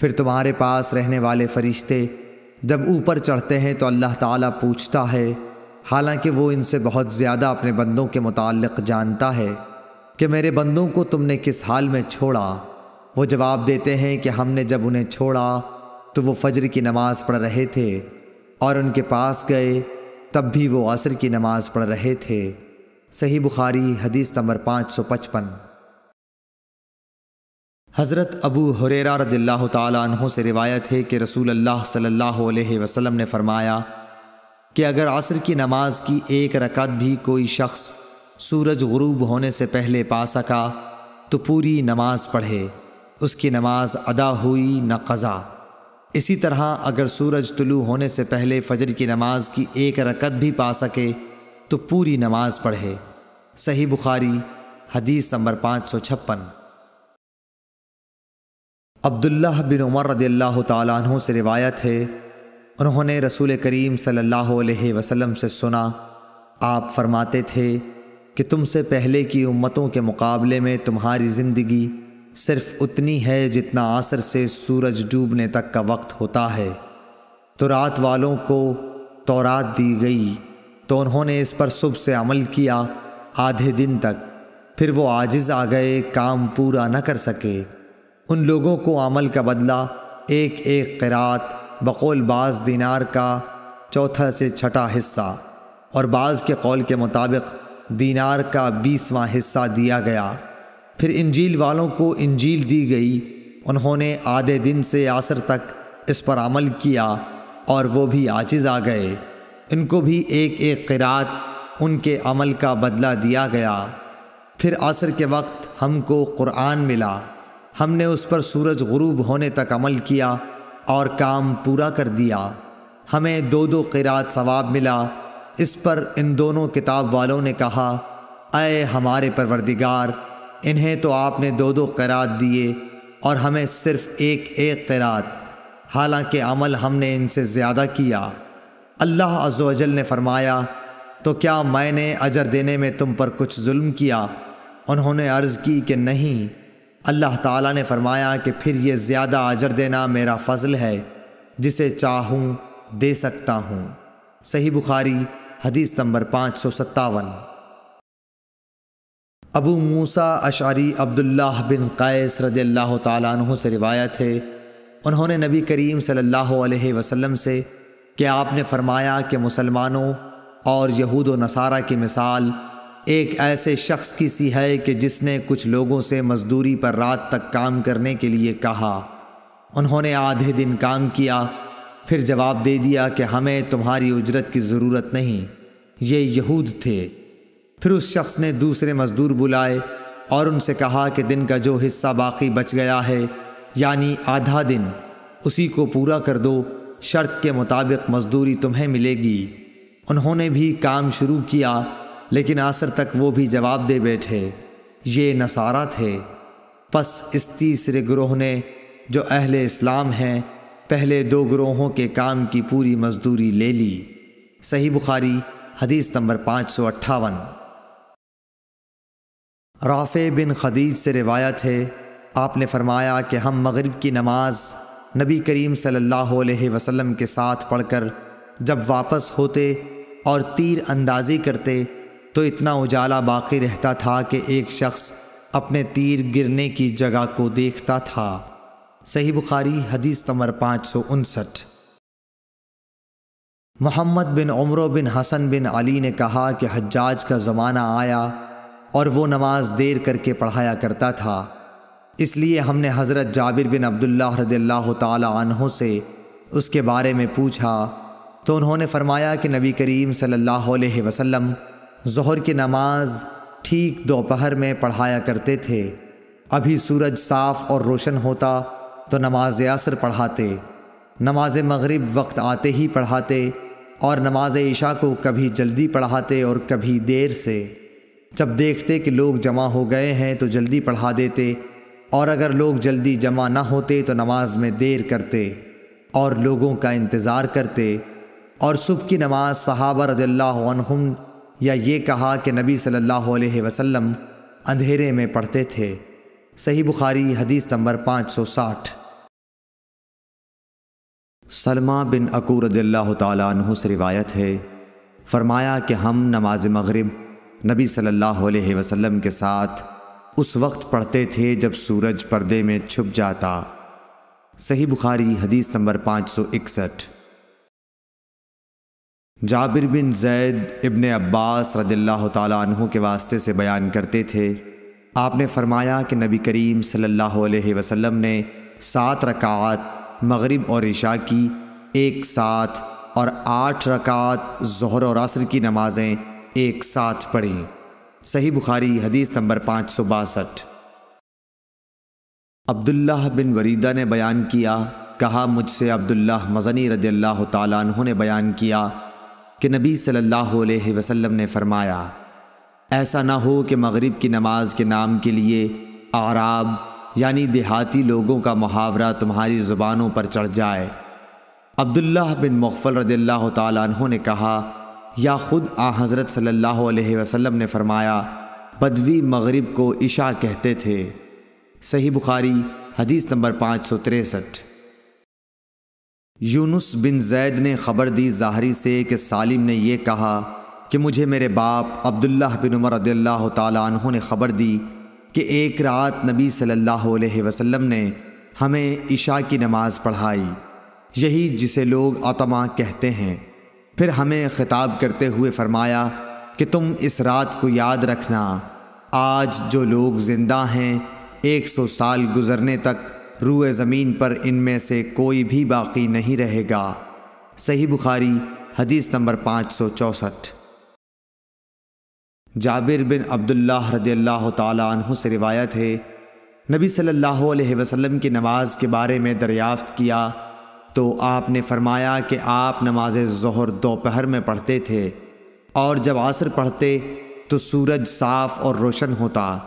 پھر تمہارے پاس رہنے والے فرشتے جب اوپر چڑھتے ہیں تو اللہ تعالیٰ پوچھتا ہے حالانکہ وہ ان سے بہت زیادہ اپنے بندوں کے متعلق جانتا ہے کہ میرے بندوں کو تم نے کس حال میں چھوڑا۔ وہ جواب دیتے ہیں کہ ہم نے جب انہیں چھوڑا تو وہ فجر کی نماز پڑھ رہے تھے اور ان کے پاس گئے تب بھی وہ عصر کی نماز پڑھ رہے تھے۔ صحیح بخاری حدیث نمبر پانچ سو پچپن۔ حضرت ابو حریرہ رضی اللہ تعالیٰ عنہ سے روایت ہے کہ رسول اللہ صلی اللہ علیہ وسلم نے فرمایا کہ اگر عصر کی نماز کی ایک رکعت بھی کوئی شخص سورج غروب ہونے سے پہلے پا سکا، تو پوری نماز پڑھے، اس کی نماز ادا ہوئی نہ قضا۔ اسی طرح اگر سورج طلوع ہونے سے پہلے فجر کی نماز کی ایک رکت بھی پا سکے، تو پوری نماز پڑھے۔ صحیح بخاری، حدیث نمبر پانچ سو چھپن۔ عبداللہ بن عمر رضی اللہ تعالیٰ عنہ سے روایت ہے انہوں نے رسول کریم صلی اللہ علیہ وسلم سے سنا، آپ فرماتے تھے کہ تم سے پہلے کی امتوں کے مقابلے میں تمہاری زندگی صرف اتنی ہے جتنا عصر سے سورج ڈوبنے تک کا وقت ہوتا ہے۔ تو رات والوں کو تورات دی گئی۔ تو انہوں نے اس پر صبح سے عمل کیا، آدھے دن تک۔ پھر وہ عاجز آ گئے، کام پورا نہ کر سکے۔ ان لوگوں کو عمل کا بدلہ ایک ایک قرات بقول بعض دینار کا چوتھا سے چھٹا حصہ اور بعض کے قول کے مطابق دینار کا بیسواں حصہ دیا گیا۔ پھر انجیل والوں کو انجیل دی گئی۔ انہوں نے آدھے دن سے عصر تک اس پر عمل کیا اور وہ بھی آجز آ گئے۔ ان کو بھی ایک ایک قرات ان کے عمل کا بدلہ دیا گیا۔ پھر عصر کے وقت ہم کو قرآن ملا۔ ہم نے اس پر سورج غروب ہونے تک عمل کیا۔ اور کام پورا کر دیا۔ ہمیں دو دو قرات ثواب ملا۔ اس پر ان دونوں کتاب والوں نے کہا، اے ہمارے پروردگار، انہیں تو آپ نے دو دو قرات دیے اور ہمیں صرف ایک ایک قرات حالانکہ عمل ہم نے ان سے زیادہ کیا۔ اللہ عز و جل نے فرمایا، تو کیا میں نے اجر دینے میں تم پر کچھ ظلم کیا؟ انہوں نے عرض کی کہ نہیں۔ اللہ تعالیٰ نے فرمایا کہ پھر یہ زیادہ اجر دینا میرا فضل ہے، جسے چاہوں دے سکتا ہوں۔ صحیح بخاری، حدیث نمبر پانچ سو ستاون۔ ابو موسا اشعری عبداللہ بن قیس رضی اللہ تعالیٰ عنہ سے روایت ہے، انہوں نے نبی کریم صلی اللہ علیہ وسلم سے کہ آپ نے فرمایا کہ مسلمانوں اور یہود و نصارہ کی مثال ایک ایسے شخص کی سی ہے کہ جس نے کچھ لوگوں سے مزدوری پر رات تک کام کرنے کے لیے کہا۔ انہوں نے آدھے دن کام کیا، پھر جواب دے دیا کہ ہمیں تمہاری اجرت کی ضرورت نہیں، یہ یہود تھے۔ پھر اس شخص نے دوسرے مزدور بلائے اور ان سے کہا کہ دن کا جو حصہ باقی بچ گیا ہے یعنی آدھا دن، اسی کو پورا کر دو، شرط کے مطابق مزدوری تمہیں ملے گی۔ انہوں نے بھی کام شروع کیا۔ لیکن آثر تک وہ بھی جواب دے بیٹھے، یہ نصارہ تھے۔ پس اس تیسرے گروہ نے، جو اہل اسلام ہیں، پہلے دو گروہوں کے کام کی پوری مزدوری لے لی۔ صحیح بخاری، حدیث نمبر پانچ سو اٹھاون۔ رافع بن خدیج سے روایت ہے، آپ نے فرمایا کہ ہم مغرب کی نماز نبی کریم صلی اللہ علیہ وسلم کے ساتھ پڑھ کر جب واپس ہوتے اور تیر اندازی کرتے تو اتنا اجالا باقی رہتا تھا کہ ایک شخص اپنے تیر گرنے کی جگہ کو دیکھتا تھا۔ صحیح بخاری حدیث نمبر پانچ سو انسٹھ۔ محمد بن عمرو بن حسن بن علی نے کہا کہ حجاج کا زمانہ آیا اور وہ نماز دیر کر کے پڑھایا کرتا تھا۔ اس لیے ہم نے حضرت جابر بن عبداللہ رضی اللہ تعالی عنہ سے اس کے بارے میں پوچھا تو انہوں نے فرمایا کہ نبی کریم صلی اللہ علیہ وسلم ظہر کی نماز ٹھیک دوپہر میں پڑھایا کرتے تھے۔ ابھی سورج صاف اور روشن ہوتا تو نماز عصر پڑھاتے۔ نماز مغرب وقت آتے ہی پڑھاتے اور نماز عشاء کو کبھی جلدی پڑھاتے اور کبھی دیر سے۔ جب دیکھتے کہ لوگ جمع ہو گئے ہیں تو جلدی پڑھا دیتے اور اگر لوگ جلدی جمع نہ ہوتے تو نماز میں دیر کرتے اور لوگوں کا انتظار کرتے۔ اور صبح کی نماز صحابہ رضی اللہ عنہم یا یہ کہا کہ نبی صلی اللہ علیہ وسلم اندھیرے میں پڑھتے تھے۔ صحیح بخاری حدیث نمبر پانچ سو ساٹھ۔ سلمہ بن عقور رضی اللہ تعالیٰ عنہ سے روایت ہے، فرمایا کہ ہم نماز مغرب نبی صلی اللہ علیہ وسلم کے ساتھ اس وقت پڑھتے تھے جب سورج پردے میں چھپ جاتا۔ صحیح بخاری حدیث نمبر پانچ سو اکسٹھ۔ جابر بن زید ابن عباس رضی اللہ تعالیٰ عنہ کے واسطے سے بیان کرتے تھے، آپ نے فرمایا کہ نبی کریم صلی اللہ علیہ وسلم نے سات رکعات مغرب اور عشاء کی، ایک ساتھ اور آٹھ رکعات ظہر اور عصر کی نمازیں ایک ساتھ پڑھیں۔ صحیح بخاری حدیث نمبر پانچ سو باسٹھ۔ عبداللہ بن وریدہ نے بیان کیا، کہا، مجھ سے عبداللہ مزنی رضی اللہ تعالیٰ عنہ نے بیان کیا کہ نبی صلی اللہ علیہ وسلم نے فرمایا، ایسا نہ ہو کہ مغرب کی نماز کے نام کے لیے آراب یعنی دیہاتی لوگوں کا محاورہ تمہاری زبانوں پر چڑھ جائے۔ عبداللہ بن مغفل رضی اللہ تعالیٰ عنہ نے کہا، یا خود آ حضرت صلی اللہ علیہ وسلم نے فرمایا، بدوی مغرب کو عشاء کہتے تھے۔ صحیح بخاری، حدیث نمبر پانچ سو تریسٹھ۔ یونس بن زید نے خبر دی ظاہری سے کہ سالم نے یہ کہا کہ مجھے میرے باپ عبداللہ بن عمر رضی اللہ تعالیٰ عنہ نے خبر دی کہ ایک رات نبی صلی اللہ علیہ وسلم نے ہمیں عشاء کی نماز پڑھائی۔ یہی جسے لوگ عطمہ کہتے ہیں۔ پھر ہمیں خطاب کرتے ہوئے فرمایا کہ تم اس رات کو یاد رکھنا۔ آج جو لوگ زندہ ہیں، ایک سو سال گزرنے تک روئے زمین پر ان میں سے کوئی بھی باقی نہیں رہے گا۔ صحیح بخاری، حدیث نمبر پانچ سو چونسٹھ۔ جابر بن عبداللہ رضی اللہ تعالیٰ عنہ سے روایت ہے، نبی صلی اللہ علیہ وسلم کی نماز کے بارے میں دریافت کیا تو آپ نے فرمایا کہ آپ نماز ظہر دوپہر میں پڑھتے تھے، اور جب عصر پڑھتے تو سورج صاف اور روشن ہوتا۔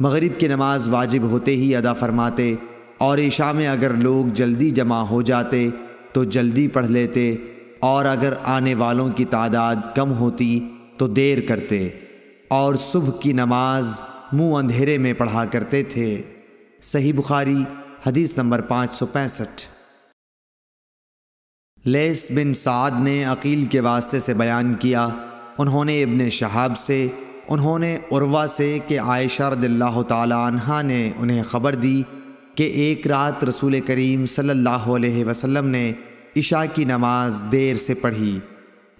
مغرب کی نماز واجب ہوتے ہی ادا فرماتے اور عشاء میں اگر لوگ جلدی جمع ہو جاتے تو جلدی پڑھ لیتے اور اگر آنے والوں کی تعداد کم ہوتی تو دیر کرتے اور صبح کی نماز منہ اندھیرے میں پڑھا کرتے تھے۔ صحیح بخاری، حدیث نمبر پانچ سو پینسٹھ۔ لیس بن سعد نے عقیل کے واسطے سے بیان کیا، انہوں نے ابن شہاب سے، انہوں نے عروا سے کہ عائشہ رضی اللہ تعالی عنہ نے انہیں خبر دی کہ ایک رات رسول کریم صلی اللہ علیہ وسلم نے عشاء کی نماز دیر سے پڑھی۔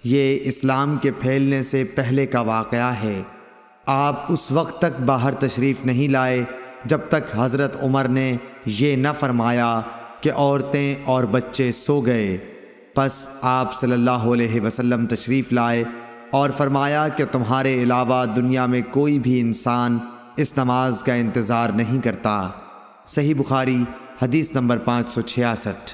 یہ اسلام کے پھیلنے سے پہلے کا واقعہ ہے۔ آپ اس وقت تک باہر تشریف نہیں لائے جب تک حضرت عمر نے یہ نہ فرمایا کہ عورتیں اور بچے سو گئے۔ پس آپ صلی اللہ علیہ وسلم تشریف لائے اور فرمایا کہ تمہارے علاوہ دنیا میں کوئی بھی انسان اس نماز کا انتظار نہیں کرتا۔ صحیح بخاری، حدیث نمبر پانچ سو چھیاسٹھ۔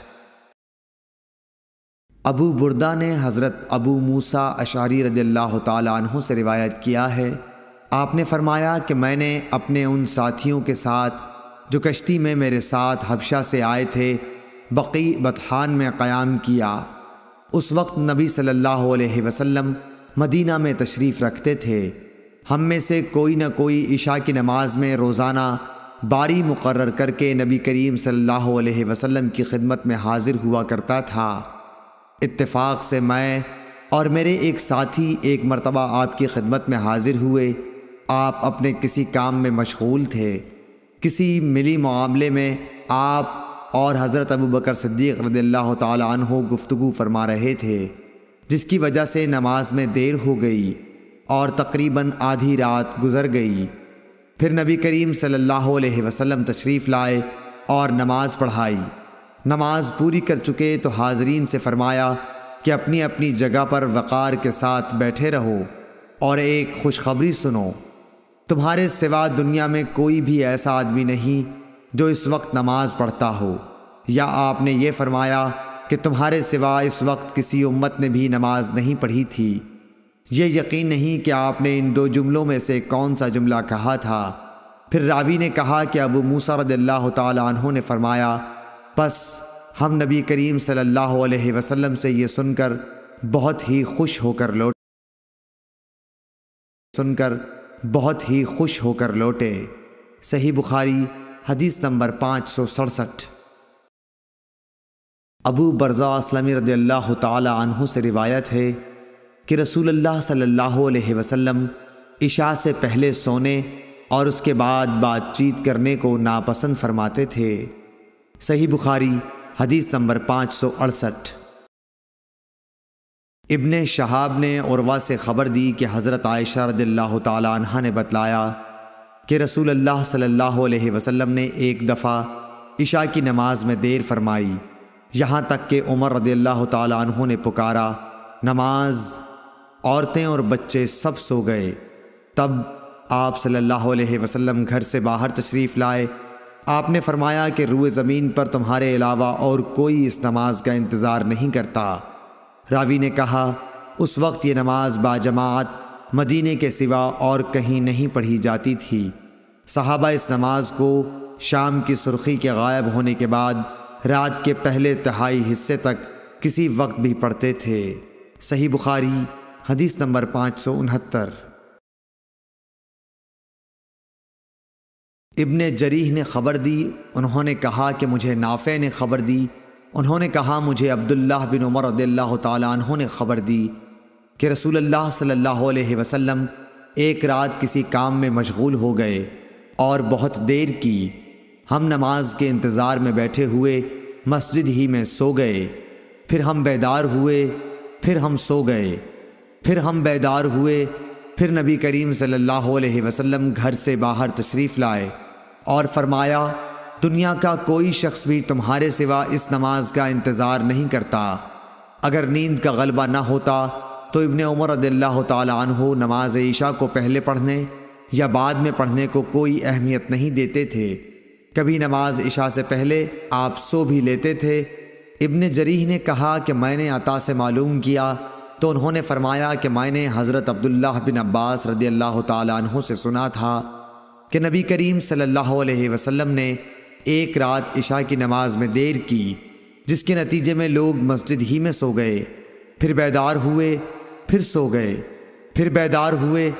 ابو بردہ نے حضرت ابو موسا اشاری رضی اللہ تعالیٰ عنہ سے روایت کیا ہے، آپ نے فرمایا کہ میں نے اپنے ان ساتھیوں کے ساتھ جو کشتی میں میرے ساتھ حبشہ سے آئے تھے، بقی بطحان میں قیام کیا۔ اس وقت نبی صلی اللہ علیہ وسلم مدینہ میں تشریف رکھتے تھے۔ ہم میں سے کوئی نہ کوئی عشاء کی نماز میں روزانہ باری مقرر کر کے نبی کریم صلی اللہ علیہ وسلم کی خدمت میں حاضر ہوا کرتا تھا۔ اتفاق سے میں اور میرے ایک ساتھی ایک مرتبہ آپ کی خدمت میں حاضر ہوئے۔ آپ اپنے کسی کام میں مشغول تھے۔ کسی ملی معاملے میں آپ اور حضرت ابو بکر صدیق رضی اللہ تعالی عنہ گفتگو فرما رہے تھے، جس کی وجہ سے نماز میں دیر ہو گئی اور تقریباً آدھی رات گزر گئی۔ پھر نبی کریم صلی اللہ علیہ وسلم تشریف لائے اور نماز پڑھائی۔ نماز پوری کر چکے تو حاضرین سے فرمایا کہ اپنی اپنی جگہ پر وقار کے ساتھ بیٹھے رہو اور ایک خوشخبری سنو۔ تمہارے سوا دنیا میں کوئی بھی ایسا آدمی نہیں جو اس وقت نماز پڑھتا ہو۔ یا آپ نے یہ فرمایا کہ تمہارے سوا اس وقت کسی امت نے بھی نماز نہیں پڑھی تھی۔ یہ یقین نہیں کہ آپ نے ان دو جملوں میں سے کون سا جملہ کہا تھا۔ پھر راوی نے کہا کہ ابو موسیٰ رضی اللہ تعالی عنہ نے فرمایا، بس ہم نبی کریم صلی اللہ علیہ وسلم سے یہ سن کر بہت ہی خوش ہو کر لوٹ سن کر بہت ہی خوش ہو کر لوٹے۔ صحیح بخاری، حدیث نمبر پانچ سو سڑسٹھ۔ ابو برزا اسلمی رضی اللہ تعالی عنہ سے روایت ہے کہ رسول اللہ صلی اللہ علیہ وسلم عشاء سے پہلے سونے اور اس کے بعد بات چیت کرنے کو ناپسند فرماتے تھے۔ صحیح بخاری، حدیث نمبر پانچ سو اڑسٹھ۔ ابن شہاب نے عروا سے خبر دی کہ حضرت عائشہ رضی اللہ تعالی عنہ نے بتلایا کہ رسول اللہ صلی اللہ علیہ وسلم نے ایک دفعہ عشاء کی نماز میں دیر فرمائی۔ یہاں تک کہ عمر رضی اللہ تعالی عنہ نے پکارا، نماز عورتیں اور بچے سب سو گئے۔ تب آپ صلی اللہ علیہ وسلم گھر سے باہر تشریف لائے۔ آپ نے فرمایا کہ روئے زمین پر تمہارے علاوہ اور کوئی اس نماز کا انتظار نہیں کرتا۔ راوی نے کہا، اس وقت یہ نماز با جماعت مدینے کے سوا اور کہیں نہیں پڑھی جاتی تھی۔ صحابہ اس نماز کو شام کی سرخی کے غائب ہونے کے بعد رات کے پہلے تہائی حصے تک کسی وقت بھی پڑھتے تھے۔ صحیح بخاری حدیث نمبر پانچ سو انہتر۔ ابن جریح نے خبر دی، انہوں نے کہا کہ مجھے نافع نے خبر دی۔ انہوں نے کہا، مجھے عبداللہ بن عمر رضی اللہ تعالیٰ عنہ نے خبر دی کہ رسول اللہ صلی اللہ علیہ وسلم ایک رات کسی کام میں مشغول ہو گئے اور بہت دیر کی۔ ہم نماز کے انتظار میں بیٹھے ہوئے مسجد ہی میں سو گئے۔ پھر ہم بیدار ہوئے، پھر ہم سو گئے۔ پھر ہم بیدار ہوئے، پھر نبی کریم صلی اللہ علیہ وسلم گھر سے باہر تشریف لائے اور فرمایا، دنیا کا کوئی شخص بھی تمہارے سوا اس نماز کا انتظار نہیں کرتا۔ اگر نیند کا غلبہ نہ ہوتا تو ابن عمر رضی اللہ تعالی عنہ نماز عشاء کو پہلے پڑھنے یا بعد میں پڑھنے کو کوئی اہمیت نہیں دیتے تھے۔ کبھی نماز عشاء سے پہلے آپ سو بھی لیتے تھے۔ ابن جریح نے کہا کہ میں نے عطا سے معلوم کیا تو انہوں نے فرمایا کہ میں نے حضرت عبداللہ بن عباس رضی اللہ تعالیٰ عنہ سے سنا تھا کہ نبی کریم صلی اللہ علیہ وسلم نے ایک رات عشاء کی نماز میں دیر کی، جس کے نتیجے میں لوگ مسجد ہی میں سو گئے۔ پھر بیدار ہوئے، پھر سو گئے۔ پھر بیدار ہوئے،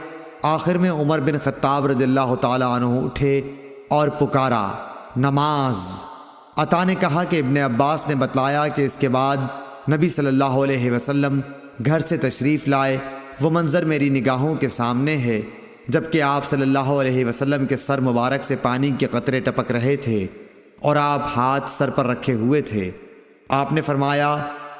آخر میں عمر بن خطاب رضی اللہ تعالیٰ عنہ اٹھے اور پکارا، نماز۔ عطا نے کہا کہ ابن عباس نے بتلایا کہ اس کے بعد نبی صلی اللہ علیہ وسلم گھر سے تشریف لائے، وہ منظر میری نگاہوں کے سامنے ہے، جبکہ آپ صلی اللہ علیہ وسلم کے سر مبارک سے پانی کے قطرے ٹپک رہے تھے اور آپ ہاتھ سر پر رکھے ہوئے تھے۔ آپ نے فرمایا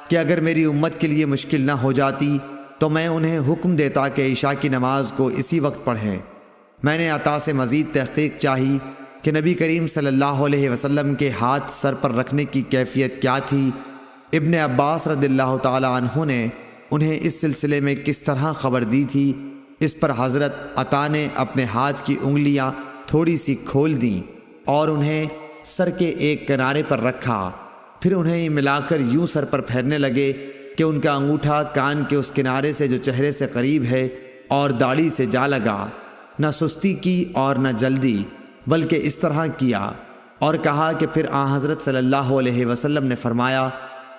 کہ اگر میری امت کے لیے مشکل نہ ہو جاتی، تو میں انہیں حکم دیتا کہ عشاء کی نماز کو اسی وقت پڑھیں۔ میں نے عطا سے مزید تحقیق چاہی کہ نبی کریم صلی اللہ علیہ وسلم کے ہاتھ سر پر رکھنے کی کیفیت کیا تھی۔ ابن عباس رضی اللہ تعالی عنہ نے انہیں اس سلسلے میں کس طرح خبر دی تھی؟ اس پر حضرت عطا نے اپنے ہاتھ کی انگلیاں تھوڑی سی کھول دیں اور انہیں سر کے ایک کنارے پر رکھا۔ پھر انہیں ملا کر یوں سر پر پھیرنے لگے کہ ان کا انگوٹھا کان کے اس کنارے سے جو چہرے سے قریب ہے اور داڑھی سے جا لگا۔ نہ سستی کی اور نہ جلدی، بلکہ اس طرح کیا اور کہا کہ پھر آ حضرت صلی اللہ علیہ وسلم نے فرمایا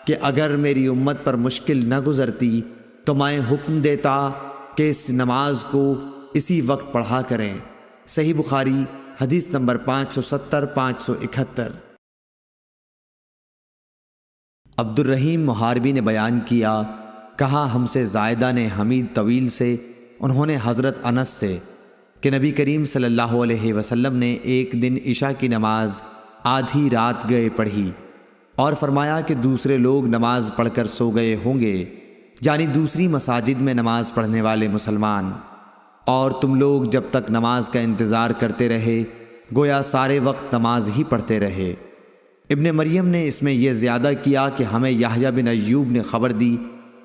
کہ اگر میری امت پر مشکل نہ گزرتی تو میں حکم دیتا کہ اس نماز کو اسی وقت پڑھا کریں۔ صحیح بخاری، حدیث نمبر پانچ سو ستر، پانچ سو اکہتر۔ عبد الرحیم محاربی نے بیان کیا، کہا، ہم سے زائدہ نے حمید طویل سے، انہوں نے حضرت انس سے کہ نبی کریم صلی اللہ علیہ وسلم نے ایک دن عشاء کی نماز آدھی رات گئے پڑھی۔ اور فرمایا کہ دوسرے لوگ نماز پڑھ کر سو گئے ہوں گے یعنی دوسری مساجد میں نماز پڑھنے والے مسلمان۔ اور تم لوگ جب تک نماز کا انتظار کرتے رہے، گویا سارے وقت نماز ہی پڑھتے رہے۔ ابن مریم نے اس میں یہ زیادہ کیا کہ ہمیں یحییٰ بن ایوب نے خبر دی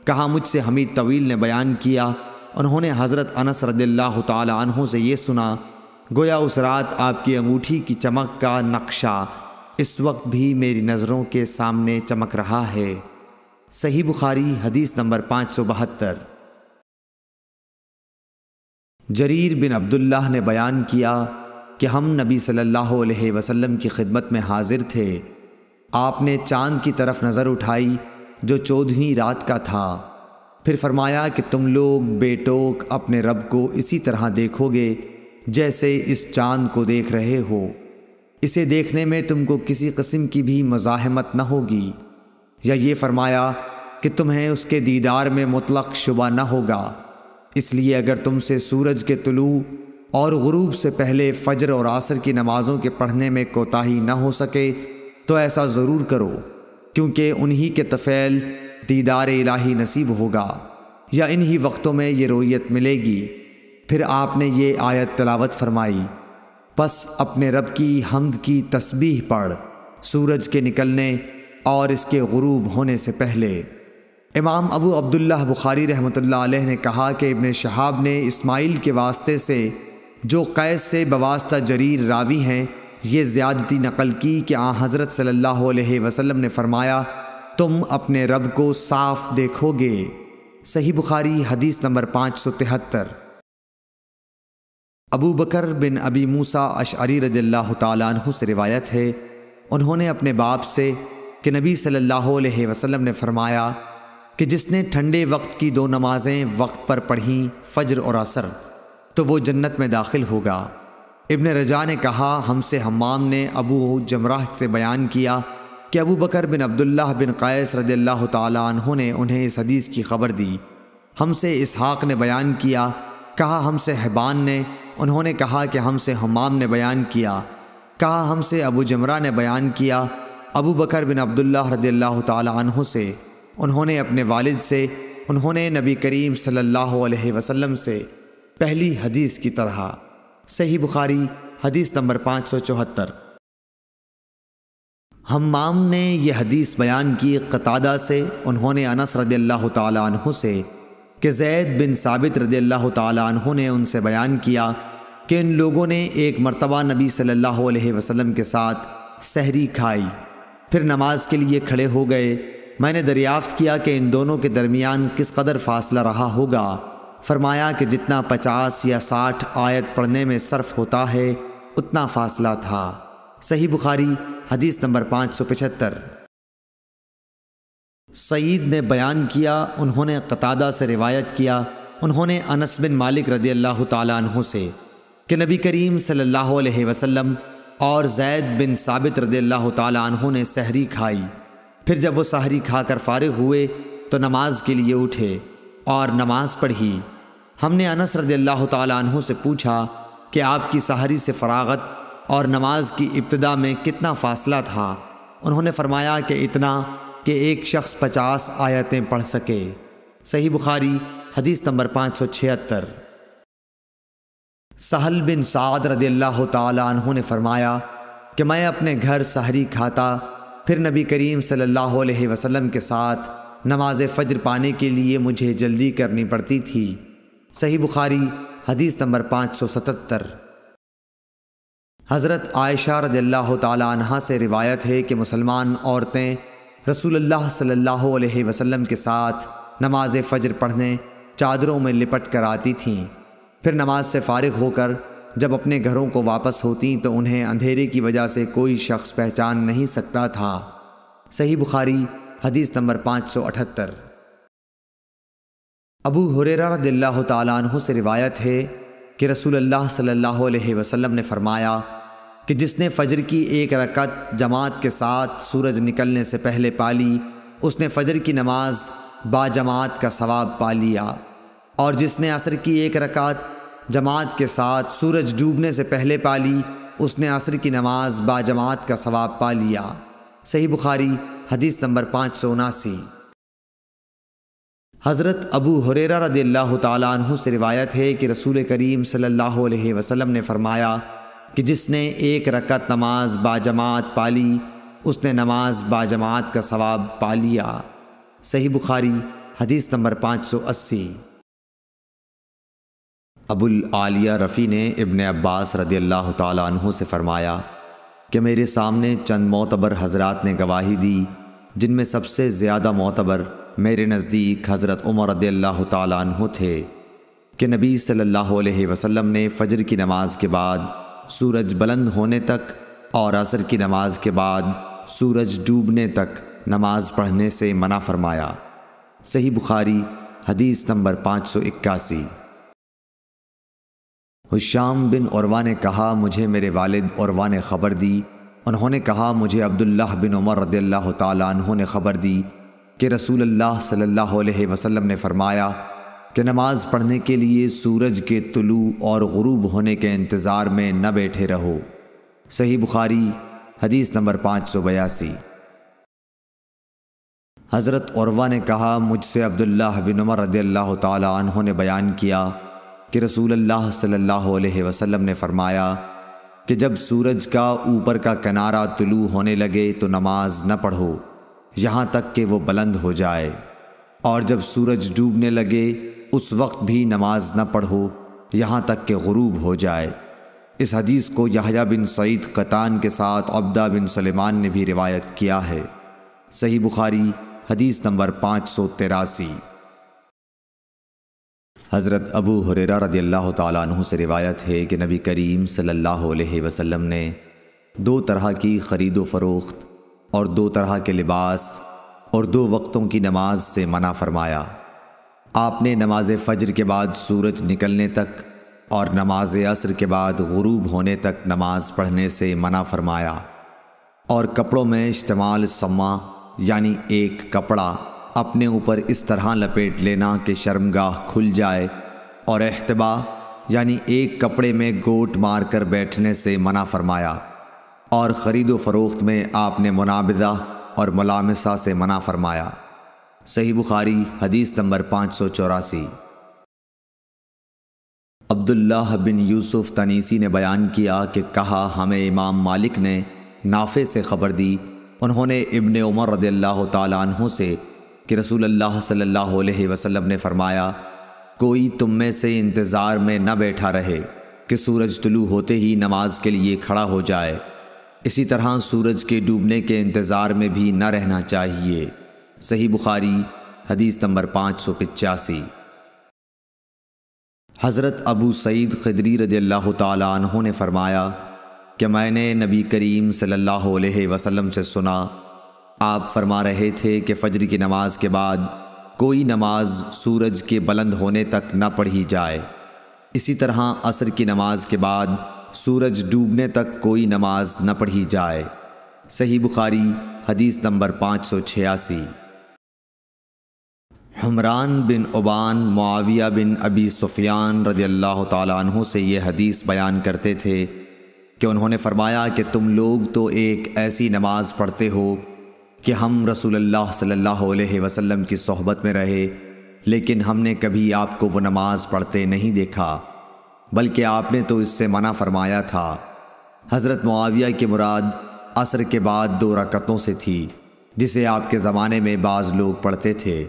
کہا مجھ سے حمید طویل نے بیان کیا۔ انہوں نے حضرت انس رضی اللہ تعالی عنہ سے یہ سنا، گویا اس رات آپ کی انگوٹھی کی چمک کا نقشہ اس وقت بھی میری نظروں کے سامنے چمک رہا ہے۔ صحیح بخاری حدیث نمبر پانچ سو بہتر۔ جریر بن عبداللہ نے بیان کیا کہ ہم نبی صلی اللہ علیہ وسلم کی خدمت میں حاضر تھے۔ آپ نے چاند کی طرف نظر اٹھائی جو چودھویں رات کا تھا۔ پھر فرمایا کہ تم لوگ بے ٹوک اپنے رب کو اسی طرح دیکھو گے جیسے اس چاند کو دیکھ رہے ہو۔ اسے دیکھنے میں تم کو کسی قسم کی بھی مزاحمت نہ ہوگی۔ یا یہ فرمایا کہ تمہیں اس کے دیدار میں مطلق شبہ نہ ہوگا۔ اس لیے اگر تم سے سورج کے طلوع اور غروب سے پہلے فجر اور عصر کی نمازوں کے پڑھنے میں کوتاہی نہ ہو سکے، تو ایسا ضرور کرو، کیونکہ انہی کے طفیل دیدار الہی نصیب ہوگا۔ یا انہی وقتوں میں یہ رویت ملے گی۔ پھر آپ نے یہ آیت تلاوت فرمائی۔ پس اپنے رب کی حمد کی تسبیح پڑھ، سورج کے نکلنے اور اس کے غروب ہونے سے پہلے۔ امام ابو عبداللہ بخاری رحمۃ اللہ علیہ نے کہا کہ ابن شہاب نے اسماعیل کے واسطے سے جو قید سے بواسطہ جریر راوی ہیں، یہ زیادتی نقل کی کہ آن حضرت صلی اللہ علیہ وسلم نے فرمایا، تم اپنے رب کو صاف دیکھو گے۔ صحیح بخاری حدیث نمبر پانچ سو تہتر۔ ابو بکر بن ابی موسا اشعری رضی اللہ تعالیٰ عنہ سے روایت ہے، انہوں نے اپنے باپ سے کہ نبی صلی اللہ علیہ وسلم نے فرمایا کہ جس نے ٹھنڈے وقت کی دو نمازیں وقت پر پڑھیں فجر اور عصر، تو وہ جنت میں داخل ہوگا۔ ابن رجا نے کہا، ہم سے حمام نے ابو جمرہ سے بیان کیا کہ ابو بکر بن عبداللہ بن قیس رضی اللہ تعالیٰ عنہ نے انہیں اس حدیث کی خبر دی۔ ہم سے اسحاق نے بیان کیا کہا ہم سے حبان نے، انہوں نے کہا کہ ہم سے حمام نے بیان کیا۔ کہا ہم سے ابو جمرہ نے بیان کیا، ابو بکر بن عبداللہ رضی اللہ تعالیٰ عنہ سے۔ انہوں نے اپنے والد سے، انہوں نے نبی کریم صلی اللہ علیہ وسلم سے۔ پہلی حدیث کی طرح۔ صحیح بخاری، حدیث نمبر پانچ سو چوہتر۔ ہمام نے یہ حدیث بیان کی قطادہ سے، انہوں نے انس رضی اللہ تعالیٰ عنہ سے۔ کہ زید بن ثابت رضی اللہ تعالیٰ عنہ نے ان سے بیان کیا کہ ان لوگوں نے ایک مرتبہ نبی صلی اللہ علیہ وسلم کے ساتھ سحری کھائی۔ پھر نماز کے لیے کھڑے ہو گئے۔ میں نے دریافت کیا کہ ان دونوں کے درمیان کس قدر فاصلہ رہا ہوگا۔ فرمایا کہ جتنا پچاس یا ساٹھ آیت پڑھنے میں صرف ہوتا ہے، اتنا فاصلہ تھا۔ صحیح بخاری، حدیث نمبر پانچ سو پچہتر۔ سعید نے بیان کیا، انہوں نے قطادہ سے روایت کیا، انہوں نے انس بن مالک رضی اللہ تعالیٰ عنہ سے کہ نبی کریم صلی اللہ علیہ وسلم اور زید بن ثابت رضی اللہ تعالیٰ عنہ نے سحری کھائی۔ پھر جب وہ سحری کھا کر فارغ ہوئے تو نماز کے لیے اٹھے اور نماز پڑھی۔ ہم نے انس رضی اللہ تعالیٰ عنہ سے پوچھا کہ آپ کی سحری سے فراغت اور نماز کی ابتدا میں کتنا فاصلہ تھا؟ انہوں نے فرمایا کہ اتنا کہ ایک شخص پچاس آیتیں پڑھ سکے۔ صحیح بخاری، حدیث نمبر پانچ سو چھہتر۔ سہل بن سعد رضی اللہ تعالیٰ عنہ نے فرمایا کہ میں اپنے گھر سحری کھاتا، پھر نبی کریم صلی اللہ علیہ وسلم کے ساتھ نماز فجر پانے کے لیے مجھے جلدی کرنی پڑتی تھی۔ صحیح بخاری، حدیث نمبر پانچ سو ستتر۔ حضرت عائشہ رضی اللہ تعالیٰ عنہ سے روایت ہے کہ مسلمان عورتیں رسول اللہ صلی اللہ علیہ وسلم کے ساتھ نماز فجر پڑھنے چادروں میں لپٹ کر آتی تھیں۔ پھر نماز سے فارغ ہو کر جب اپنے گھروں کو واپس ہوتیں تو انہیں اندھیرے کی وجہ سے کوئی شخص پہچان نہیں سکتا تھا۔ صحیح بخاری، حدیث نمبر پانچ سو اٹھتر۔ ابو حریرہ رضی اللہ تعالیٰ عنہ سے روایت ہے کہ رسول اللہ صلی اللہ علیہ وسلم نے فرمایا کہ جس نے فجر کی ایک رکعت جماعت کے ساتھ سورج نکلنے سے پہلے پالی اس نے فجر کی نماز با جماعت کا ثواب پا لیا۔ اور جس نے عصر کی ایک رکعت جماعت کے ساتھ سورج ڈوبنے سے پہلے پالی اس نے عصر کی نماز با جماعت کا ثواب پا لیا۔ صحیح بخاری، حدیث نمبر پانچ سو اناسی۔ حضرت ابو حریرہ رضی اللہ تعالیٰ عنہ سے روایت ہے کہ رسول کریم صلی اللہ علیہ وسلم نے فرمایا کہ جس نے ایک رکعت نماز با جماعت پالی، اس نے نماز با جماعت کا ثواب پا لیا۔ صحیح بخاری، حدیث نمبر پانچ سو اسی۔ ابو العالیہ رفیع نے ابن عباس رضی اللہ تعالیٰ عنہ سے فرمایا کہ میرے سامنے چند معتبر حضرات نے گواہی دی، جن میں سب سے زیادہ معتبر میرے نزدیک حضرت عمر رضی اللہ تعالیٰ عنہ تھے کہ نبی صلی اللہ علیہ وسلم نے فجر کی نماز کے بعد سورج بلند ہونے تک اور عصر کی نماز کے بعد سورج ڈوبنے تک نماز پڑھنے سے منع فرمایا۔ صحیح بخاری، حدیث نمبر پانچ سو اکاسی حشام بن عروا نے کہا، مجھے میرے والد عروا نے خبر دی۔ انہوں نے کہا، مجھے عبداللہ بن عمر رضی اللہ تعالیٰ عنہ نے خبر دی کہ رسول اللہ صلی اللہ علیہ وسلم نے فرمایا کہ نماز پڑھنے کے لیے سورج کے طلوع اور غروب ہونے کے انتظار میں نہ بیٹھے رہو۔ صحیح بخاری، حدیث نمبر پانچ سو بیاسی۔ حضرت عروا نے کہا، مجھ سے عبداللہ بن عمر رضی اللہ تعالیٰ عنہ نے بیان کیا کہ رسول اللہ صلی اللہ علیہ وسلم نے فرمایا کہ جب سورج کا اوپر کا کنارہ طلوع ہونے لگے تو نماز نہ پڑھو، یہاں تک کہ وہ بلند ہو جائے۔ اور جب سورج ڈوبنے لگے اس وقت بھی نماز نہ پڑھو، یہاں تک کہ غروب ہو جائے۔ اس حدیث کو یحییٰ بن سعید قطان کے ساتھ عبدہ بن سلیمان نے بھی روایت کیا ہے۔ صحیح بخاری، حدیث نمبر پانچ سو تراسی۔ حضرت ابو حریرہ رضی اللہ تعالیٰ عنہ سے روایت ہے کہ نبی کریم صلی اللہ علیہ وسلم نے دو طرح کی خرید و فروخت اور دو طرح کے لباس اور دو وقتوں کی نماز سے منع فرمایا۔ آپ نے نماز فجر کے بعد سورج نکلنے تک اور نماز عصر کے بعد غروب ہونے تک نماز پڑھنے سے منع فرمایا۔ اور کپڑوں میں اشتمال سما یعنی ایک کپڑا اپنے اوپر اس طرح لپیٹ لینا کہ شرمگاہ کھل جائے اور احتبا یعنی ایک کپڑے میں گوٹ مار کر بیٹھنے سے منع فرمایا۔ اور خرید و فروخت میں آپ نے منابضہ اور ملامسہ سے منع فرمایا۔ صحیح بخاری حدیث نمبر پانچ سو چوراسی۔ عبداللہ بن یوسف تنیسی نے بیان کیا کہ کہا، ہمیں امام مالک نے نافع سے خبر دی۔ انہوں نے ابن عمر رضی اللہ تعالیٰ عنہ سے کہ رسول اللہ صلی اللہ علیہ وسلم نے فرمایا، کوئی تم میں سے انتظار میں نہ بیٹھا رہے کہ سورج طلوع ہوتے ہی نماز کے لیے کھڑا ہو جائے۔ اسی طرح سورج کے ڈوبنے کے انتظار میں بھی نہ رہنا چاہیے۔ صحیح بخاری، حدیث نمبر پانچ سو پچاسی۔ حضرت ابو سعید خدری رضی اللہ تعالیٰ عنہ نے فرمایا کہ میں نے نبی کریم صلی اللہ علیہ وسلم سے سنا، آپ فرما رہے تھے کہ فجر کی نماز کے بعد کوئی نماز سورج کے بلند ہونے تک نہ پڑھی جائے۔ اسی طرح عصر کی نماز کے بعد سورج ڈوبنے تک کوئی نماز نہ پڑھی جائے۔ صحیح بخاری، حدیث نمبر پانچ سو چھیاسی۔ حمران بن عبان معاویہ بن ابی سفیان رضی اللہ تعالیٰ عنہ سے یہ حدیث بیان کرتے تھے کہ انہوں نے فرمایا کہ تم لوگ تو ایک ایسی نماز پڑھتے ہو کہ ہم رسول اللہ صلی اللہ علیہ وسلم کی صحبت میں رہے، لیکن ہم نے کبھی آپ کو وہ نماز پڑھتے نہیں دیکھا، بلکہ آپ نے تو اس سے منع فرمایا تھا۔ حضرت معاویہ کے مراد عصر کے بعد دو رکتوں سے تھی، جسے آپ کے زمانے میں بعض لوگ پڑھتے تھے۔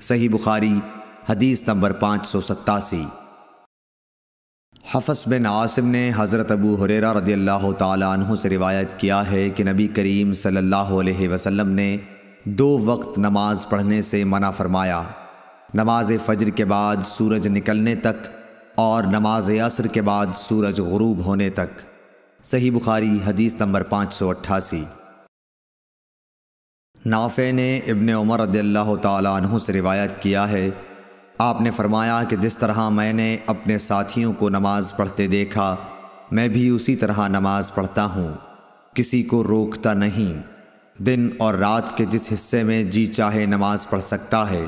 صحیح بخاری، حدیث نمبر پانچ سو ستاسی۔ حفظ بن عاصم نے حضرت ابو حریرہ رضی اللہ تعالیٰ عنہ سے روایت کیا ہے کہ نبی کریم صلی اللہ علیہ وسلم نے دو وقت نماز پڑھنے سے منع فرمایا۔ نماز فجر کے بعد سورج نکلنے تک اور نماز عصر کے بعد سورج غروب ہونے تک۔ صحیح بخاری، حدیث نمبر پانچ سو اٹھاسی۔ نافع نے ابن عمر رضی اللہ تعالیٰ عنہ سے روایت کیا ہے۔ آپ نے فرمایا کہ جس طرح میں نے اپنے ساتھیوں کو نماز پڑھتے دیکھا، میں بھی اسی طرح نماز پڑھتا ہوں۔ کسی کو روکتا نہیں۔ دن اور رات کے جس حصے میں جی چاہے نماز پڑھ سکتا ہے۔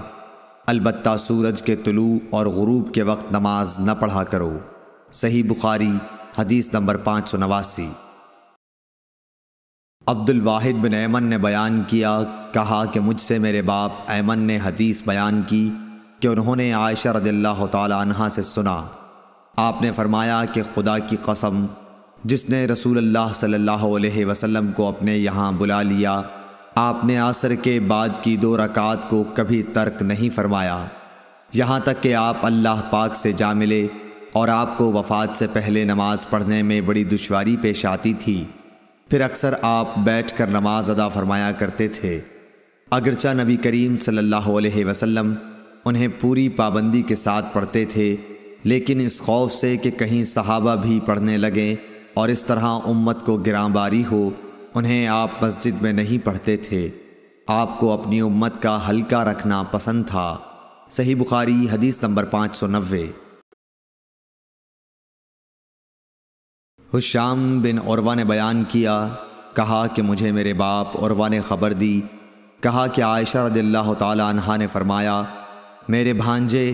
البتہ سورج کے طلوع اور غروب کے وقت نماز نہ پڑھا کرو۔ صحیح بخاری، حدیث نمبر پانچ سو نواسی۔ عبد الواحد بن ایمن نے بیان کیا، کہا کہ مجھ سے میرے باپ ایمن نے حدیث بیان کی کہ انہوں نے عائشہ رضی اللہ تعالی عنہ سے سنا۔ آپ نے فرمایا کہ خدا کی قسم، جس نے رسول اللہ صلی اللہ علیہ وسلم کو اپنے یہاں بلا لیا، آپ نے عصر کے بعد کی دو رکعت کو کبھی ترک نہیں فرمایا۔ یہاں تک کہ آپ اللہ پاک سے جا ملے اور آپ کو وفات سے پہلے نماز پڑھنے میں بڑی دشواری پیش آتی تھی۔ پھر اکثر آپ بیٹھ کر نماز ادا فرمایا کرتے تھے۔ اگرچہ نبی کریم صلی اللہ علیہ وسلم انہیں پوری پابندی کے ساتھ پڑھتے تھے، لیکن اس خوف سے کہ کہیں صحابہ بھی پڑھنے لگیں اور اس طرح امت کو گراں باری ہو، انہیں آپ مسجد میں نہیں پڑھتے تھے۔ آپ کو اپنی امت کا ہلکا رکھنا پسند تھا۔ صحیح بخاری حدیث نمبر پانچ سو نوے۔ حشام بن عروا نے بیان کیا، کہا کہ مجھے میرے باپ عروا نے خبر دی۔ کہا کہ عائشہ رضی اللہ تعالی عنہ نے فرمایا، میرے بھانجے،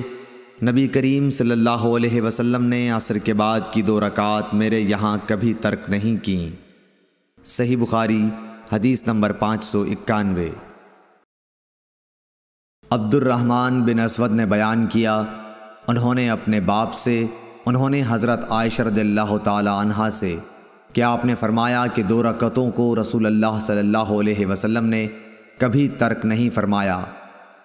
نبی کریم صلی اللہ علیہ وسلم نے عصر کے بعد کی دو رکعات میرے یہاں کبھی ترک نہیں کیں۔ صحیح بخاری، حدیث نمبر پانچ سو اکانوے۔ عبد الرحمن بن اسود نے بیان کیا، انہوں نے اپنے باپ سے انہوں نے حضرت عائشہ رضی اللہ تعالی عنہ سے کہ آپ نے فرمایا کہ دو رکعتوں کو رسول اللہ صلی اللہ علیہ وسلم نے کبھی ترک نہیں فرمایا۔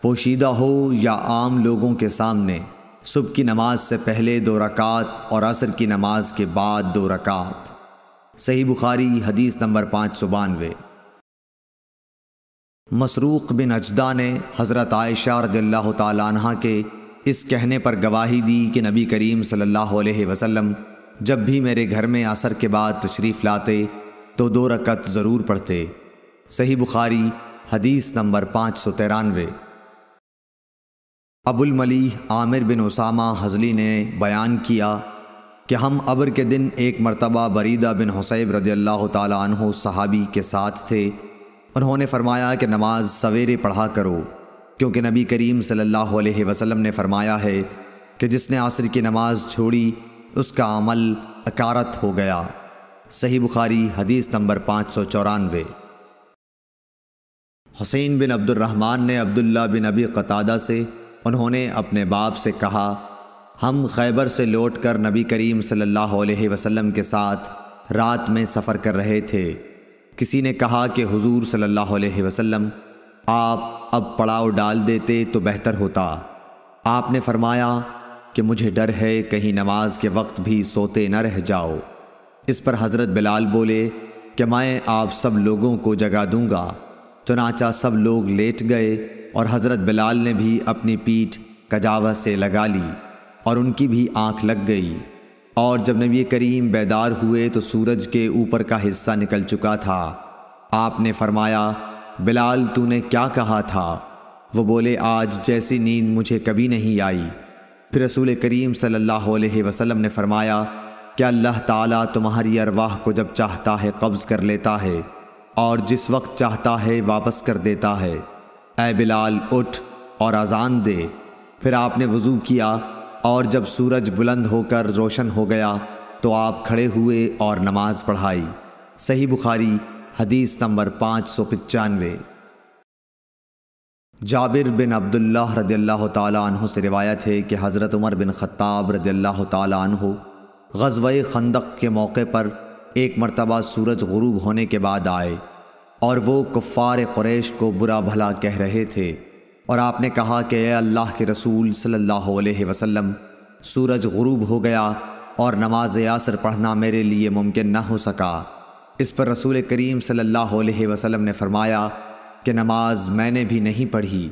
پوشیدہ ہو یا عام لوگوں کے سامنے، صبح کی نماز سے پہلے دو رکعت اور عصر کی نماز کے بعد دو رکعت۔ صحیح بخاری حدیث نمبر پانچ سو بانوے۔ مسروق بن اجدہ نے حضرت عائشہ رضی اللہ تعالیٰ عنہ کے اس کہنے پر گواہی دی کہ نبی کریم صلی اللہ علیہ وسلم جب بھی میرے گھر میں عصر کے بعد تشریف لاتے تو دو رکعت ضرور پڑھتے۔ صحیح بخاری، حدیث نمبر پانچ سو ترانوے۔ ابو الملی عامر بن اسامہ حضلی نے بیان کیا کہ ہم ابر کے دن ایک مرتبہ بریدہ بن حسیب رضی اللہ تعالیٰ عنہ صحابی کے ساتھ تھے۔ انہوں نے فرمایا کہ نماز سویرے پڑھا کرو۔ کیونکہ نبی کریم صلی اللہ علیہ وسلم نے فرمایا ہے کہ جس نے عصر کی نماز چھوڑی، اس کا عمل اکارت ہو گیا۔ صحیح بخاری حدیث نمبر پانچ سو چورانوے۔ حسین بن عبد الرحمن نے عبداللہ بن ابی قطادہ سے انہوں نے اپنے باپ سے کہا، ہم خیبر سے لوٹ کر نبی کریم صلی اللہ علیہ وسلم کے ساتھ رات میں سفر کر رہے تھے۔ کسی نے کہا کہ حضور صلی اللہ علیہ وسلم آپ اب پڑاؤ ڈال دیتے تو بہتر ہوتا۔ آپ نے فرمایا کہ مجھے ڈر ہے کہیں نماز کے وقت بھی سوتے نہ رہ جاؤ۔ اس پر حضرت بلال بولے کہ میں آپ سب لوگوں کو جگا دوں گا۔ چنانچہ سب لوگ لیٹ گئے اور حضرت بلال نے بھی اپنی پیٹھ کجاوہ سے لگا لی اور ان کی بھی آنکھ لگ گئی۔ اور جب نبی کریم بیدار ہوئے تو سورج کے اوپر کا حصہ نکل چکا تھا۔ آپ نے فرمایا بلال تو نے کیا کہا تھا؟ وہ بولے، آج جیسی نیند مجھے کبھی نہیں آئی۔ پھر رسول کریم صلی اللہ علیہ وسلم نے فرمایا کہ اللہ تعالیٰ تمہاری ارواح کو جب چاہتا ہے قبض کر لیتا ہے، اور جس وقت چاہتا ہے واپس کر دیتا ہے؟ اے بلال، اٹھ اور اذان دے۔ پھر آپ نے وضو کیا، اور جب سورج بلند ہو کر روشن ہو گیا، تو آپ کھڑے ہوئے اور نماز پڑھائی۔ صحیح بخاری حدیث نمبر پانچ سو پچانوے۔ جابر بن عبداللہ رضی اللہ تعالیٰ عنہ سے روایت ہے کہ حضرت عمر بن خطاب رضی اللہ تعالیٰ عنہ غزوہ خندق کے موقع پر ایک مرتبہ سورج غروب ہونے کے بعد آئے اور وہ کفار قریش کو برا بھلا کہہ رہے تھے۔ اور آپ نے کہا کہ اے اللہ کے رسول صلی اللہ علیہ وسلم، سورج غروب ہو گیا اور نماز یاسر پڑھنا میرے لیے ممکن نہ ہو سکا۔ اس پر رسول کریم صلی اللہ علیہ وسلم نے فرمایا کہ نماز میں نے بھی نہیں پڑھی۔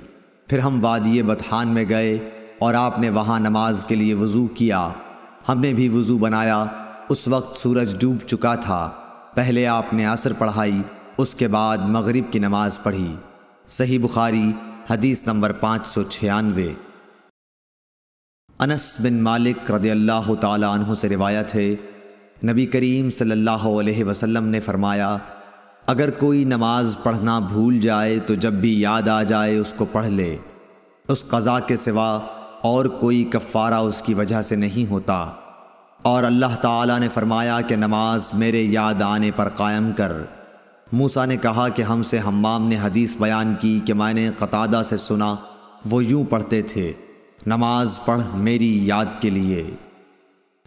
پھر ہم وادی بطحان میں گئے اور آپ نے وہاں نماز کے لیے وضو کیا۔ ہم نے بھی وضو بنایا۔ اس وقت سورج ڈوب چکا تھا۔ پہلے آپ نے عصر پڑھائی، اس کے بعد مغرب کی نماز پڑھی۔ صحیح بخاری، حدیث نمبر پانچ سو چھیانوے۔ انس بن مالک رضی اللہ تعالی عنہ سے روایت ہے نبی کریم صلی اللہ علیہ وسلم نے فرمایا، اگر کوئی نماز پڑھنا بھول جائے تو جب بھی یاد آ جائے اس کو پڑھ لے۔ اس قضا کے سوا اور کوئی کفارہ اس کی وجہ سے نہیں ہوتا۔ اور اللہ تعالیٰ نے فرمایا کہ نماز میرے یاد آنے پر قائم کر۔ موسا نے کہا کہ ہم سے ہمام نے حدیث بیان کی کہ میں نے قطادہ سے سنا، وہ یوں پڑھتے تھے، نماز پڑھ میری یاد کے لیے۔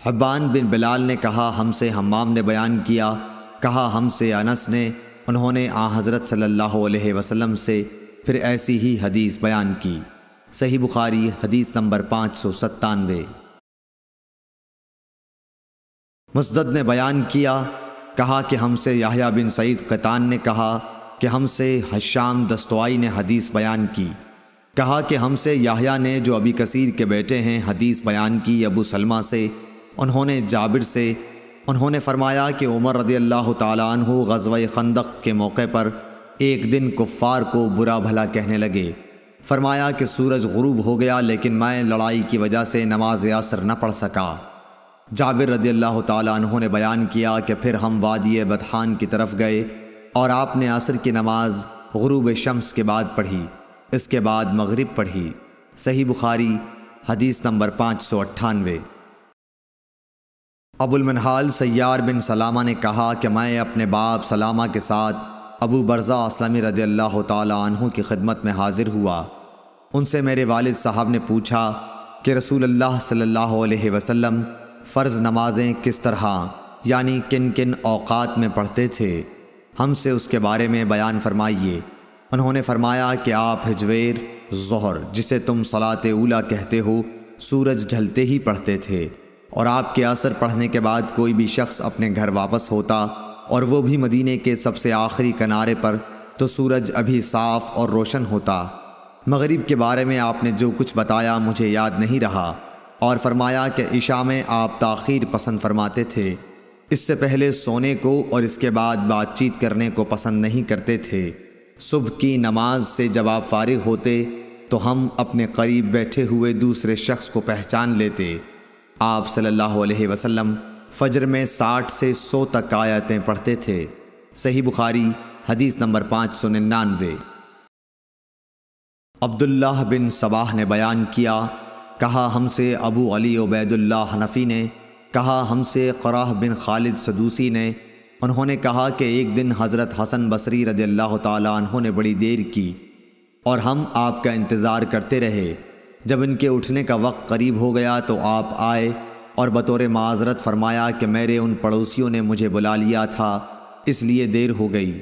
حبان بن بلال نے کہا، ہم سے ہمام نے بیان کیا۔ کہا، ہم سے انس نے۔ انہوں نے آ حضرت صلی اللہ علیہ وسلم سے پھر ایسی ہی حدیث بیان کی۔ صحیح بخاری حدیث نمبر پانچ سو ستانوے۔ مسدد نے بیان کیا۔ کہا کہ ہم سے یاہیا بن سعید قطان نے کہا کہ ہم سے حشام دستوائی نے حدیث بیان کی۔ کہا کہ ہم سے یاہیا نے جو ابی کثیر کے بیٹے ہیں حدیث بیان کی ابو سلمہ سے۔ انہوں نے جابر سے، انہوں نے فرمایا کہ عمر رضی اللہ تعالیٰ عنہ غزوہ خندق کے موقع پر ایک دن کفار کو برا بھلا کہنے لگے۔ فرمایا کہ سورج غروب ہو گیا، لیکن میں لڑائی کی وجہ سے نماز یاسر نہ پڑھ سکا۔ جابر رضی اللہ تعالیٰ عنہ نے بیان کیا کہ پھر ہم وادی بدحان کی طرف گئے اور آپ نے عصر کی نماز غروب شمس کے بعد پڑھی، اس کے بعد مغرب پڑھی۔ صحیح بخاری، حدیث نمبر پانچ سو اٹھانوے۔ ابو المنحال سیار بن سلامہ نے کہا کہ میں اپنے باپ سلامہ کے ساتھ ابو برزہ اسلمی رضی اللہ تعالیٰ عنہ کی خدمت میں حاضر ہوا۔ ان سے میرے والد صاحب نے پوچھا کہ رسول اللہ صلی اللہ علیہ وسلم فرض نمازیں کس طرح یعنی کن کن اوقات میں پڑھتے تھے؟ ہم سے اس کے بارے میں بیان فرمائیے۔ انہوں نے فرمایا کہ آپ ہجویر، ظہر، جسے تم صلاۃ اولا کہتے ہو، سورج ڈھلتے ہی پڑھتے تھے۔ اور آپ کے اثر پڑھنے کے بعد کوئی بھی شخص اپنے گھر واپس ہوتا اور وہ بھی مدینے کے سب سے آخری کنارے پر، تو سورج ابھی صاف اور روشن ہوتا۔ مغرب کے بارے میں آپ نے جو کچھ بتایا مجھے یاد نہیں رہا، اور فرمایا کہ عشاء میں آپ تاخیر پسند فرماتے تھے۔ اس سے پہلے سونے کو اور اس کے بعد بات چیت کرنے کو پسند نہیں کرتے تھے۔ صبح کی نماز سے جب آپ فارغ ہوتے، تو ہم اپنے قریب بیٹھے ہوئے دوسرے شخص کو پہچان لیتے۔ آپ صلی اللہ علیہ وسلم فجر میں ساٹھ سے سو تک آیتیں پڑھتے تھے۔ صحیح بخاری، حدیث نمبر پانچ سو ننانوے۔ عبداللہ بن صباح نے بیان کیا، کہا، ہم سے ابو علی عبید اللہ حنفی نے، کہا، ہم سے قراہ بن خالد سدوسی نے۔ انہوں نے کہا کہ ایک دن حضرت حسن بصری رضی اللہ تعالیٰ عنہ نے بڑی دیر کی اور ہم آپ کا انتظار کرتے رہے۔ جب ان کے اٹھنے کا وقت قریب ہو گیا تو آپ آئے اور بطور معذرت فرمایا کہ میرے ان پڑوسیوں نے مجھے بلا لیا تھا، اس لیے دیر ہو گئی۔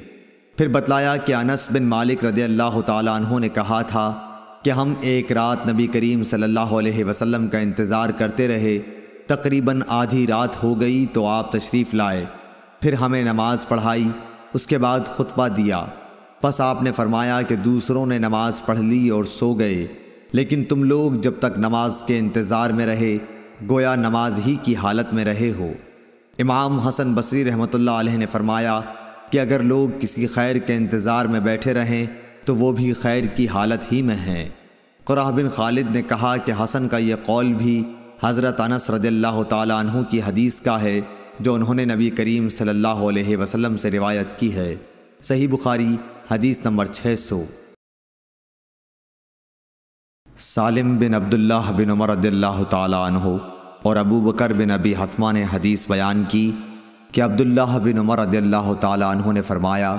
پھر بتلایا کہ انس بن مالک رضی اللہ تعالیٰ عنہ نے کہا تھا کہ ہم ایک رات نبی کریم صلی اللہ علیہ وسلم کا انتظار کرتے رہے، تقریباً آدھی رات ہو گئی تو آپ تشریف لائے۔ پھر ہمیں نماز پڑھائی، اس کے بعد خطبہ دیا۔ پس آپ نے فرمایا کہ دوسروں نے نماز پڑھ لی اور سو گئے۔ لیکن تم لوگ جب تک نماز کے انتظار میں رہے، گویا نماز ہی کی حالت میں رہے ہو۔ امام حسن بصری رحمۃ اللہ علیہ نے فرمایا کہ اگر لوگ کسی خیر کے انتظار میں بیٹھے رہیں، تو وہ بھی خیر کی حالت ہی میں ہیں۔ قرآہ بن خالد نے کہا کہ حسن کا یہ قول بھی حضرت انس رضی اللہ تعالیٰ عنہ کی حدیث کا ہے، جو انہوں نے نبی کریم صلی اللہ علیہ وسلم سے روایت کی ہے۔ صحیح بخاری، حدیث نمبر چھ سو۔ سالم بن عبداللہ بن عمر رضی اللہ تعالیٰ عنہ اور ابو بکر بن ابی حتمہ نے حدیث بیان کی کہ عبداللہ بن عمر رضی اللہ تعالیٰ عنہ نے فرمایا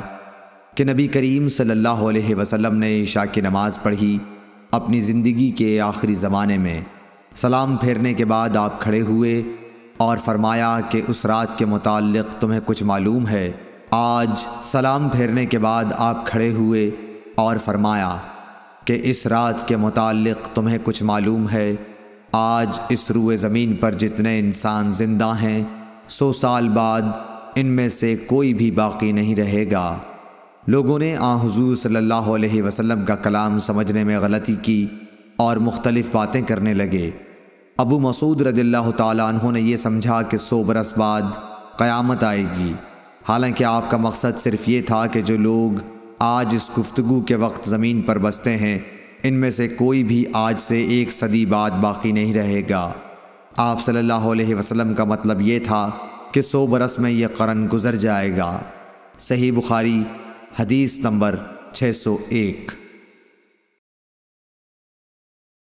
کہ نبی کریم صلی اللہ علیہ وسلم نے عشاء کی نماز پڑھی اپنی زندگی کے آخری زمانے میں۔ سلام پھیرنے کے بعد آپ کھڑے ہوئے اور فرمایا کہ اس رات کے متعلق تمہیں کچھ معلوم ہے۔ آج سلام پھیرنے کے بعد آپ کھڑے ہوئے اور فرمایا کہ اس رات کے متعلق تمہیں کچھ معلوم ہے۔ آج اس روئے زمین پر جتنے انسان زندہ ہیں، سو سال بعد ان میں سے کوئی بھی باقی نہیں رہے گا۔ لوگوں نے آ حضور صلی اللہ علیہ وسلم کا کلام سمجھنے میں غلطی کی اور مختلف باتیں کرنے لگے۔ ابو مسعود رضی اللہ تعالیٰ عنہ نے یہ سمجھا کہ سو برس بعد قیامت آئے گی۔ حالانکہ آپ کا مقصد صرف یہ تھا کہ جو لوگ آج اس گفتگو کے وقت زمین پر بستے ہیں۔ ان میں سے کوئی بھی آج سے ایک صدی بعد باقی نہیں رہے گا۔ آپ صلی اللہ علیہ وسلم کا مطلب یہ تھا کہ سو برس میں یہ قرن گزر جائے گا۔ صحیح بخاری، حدیث نمبر چھ سو ایک۔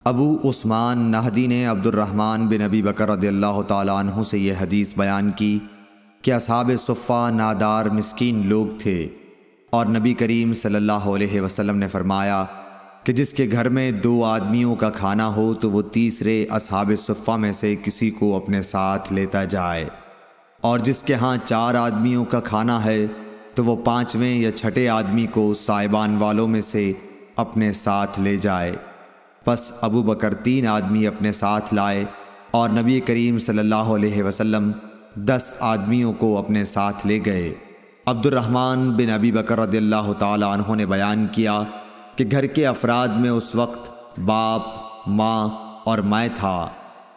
ابو عثمان نہدی نے عبد الرحمن بن نبی بکر رضی اللہ تعالیٰ عنہ سے یہ حدیث بیان کی کہ اصحاب صفہ نادار مسکین لوگ تھے۔ اور نبی کریم صلی اللہ علیہ وسلم نے فرمایا کہ جس کے گھر میں دو آدمیوں کا کھانا ہو تو وہ تیسرے اصحاب صفہ میں سے کسی کو اپنے ساتھ لیتا جائے۔ اور جس کے ہاں چار آدمیوں کا کھانا ہے تو وہ پانچویں یا چھٹے آدمی کو سائبان والوں میں سے اپنے ساتھ لے جائے۔ پس ابو بکر تین آدمی اپنے ساتھ لائے اور نبی کریم صلی اللہ علیہ وسلم دس آدمیوں کو اپنے ساتھ لے گئے۔ عبد الرحمن بن ابی بکر رضی اللہ تعالی عنہ نے بیان کیا کہ گھر کے افراد میں اس وقت باپ، ماں اور میں تھا۔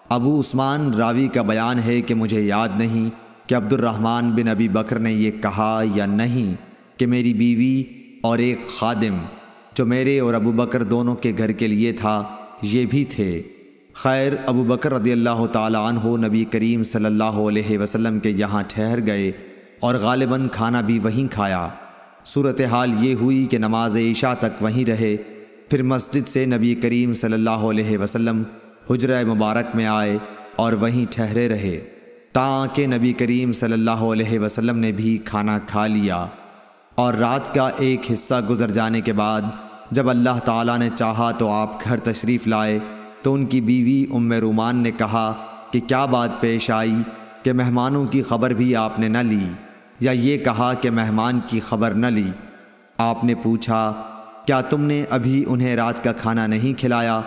ابو عثمان راوی کا بیان ہے کہ مجھے یاد نہیں کہ عبد الرحمن بن ابی بکر نے یہ کہا یا نہیں کہ میری بیوی اور ایک خادم جو میرے اور ابو بکر دونوں کے گھر کے لیے تھا، یہ بھی تھے۔ خیر، ابو بکر رضی اللہ تعالیٰ عنہ نبی کریم صلی اللہ علیہ وسلم کے یہاں ٹھہر گئے۔ اور غالباً کھانا بھی وہیں کھایا۔ صورتحال یہ ہوئی کہ نماز عشاء تک وہیں رہے۔ پھر مسجد سے نبی کریم صلی اللہ علیہ وسلم حجرہ مبارک میں آئے اور وہیں ٹھہرے رہے۔ تاکہ نبی کریم صلی اللہ علیہ وسلم نے بھی کھانا کھا لیا۔ اور رات کا ایک حصہ گزر جانے کے بعد جب اللہ تعالیٰ نے چاہا تو آپ گھر تشریف لائے تو ان کی بیوی ام رومان نے کہا کہ کیا بات پیش آئی کہ مہمانوں کی خبر بھی آپ نے نہ لی۔ یا یہ کہا کہ مہمان کی خبر نہ لی۔ آپ نے پوچھا، کیا تم نے ابھی انہیں رات کا کھانا نہیں کھلایا؟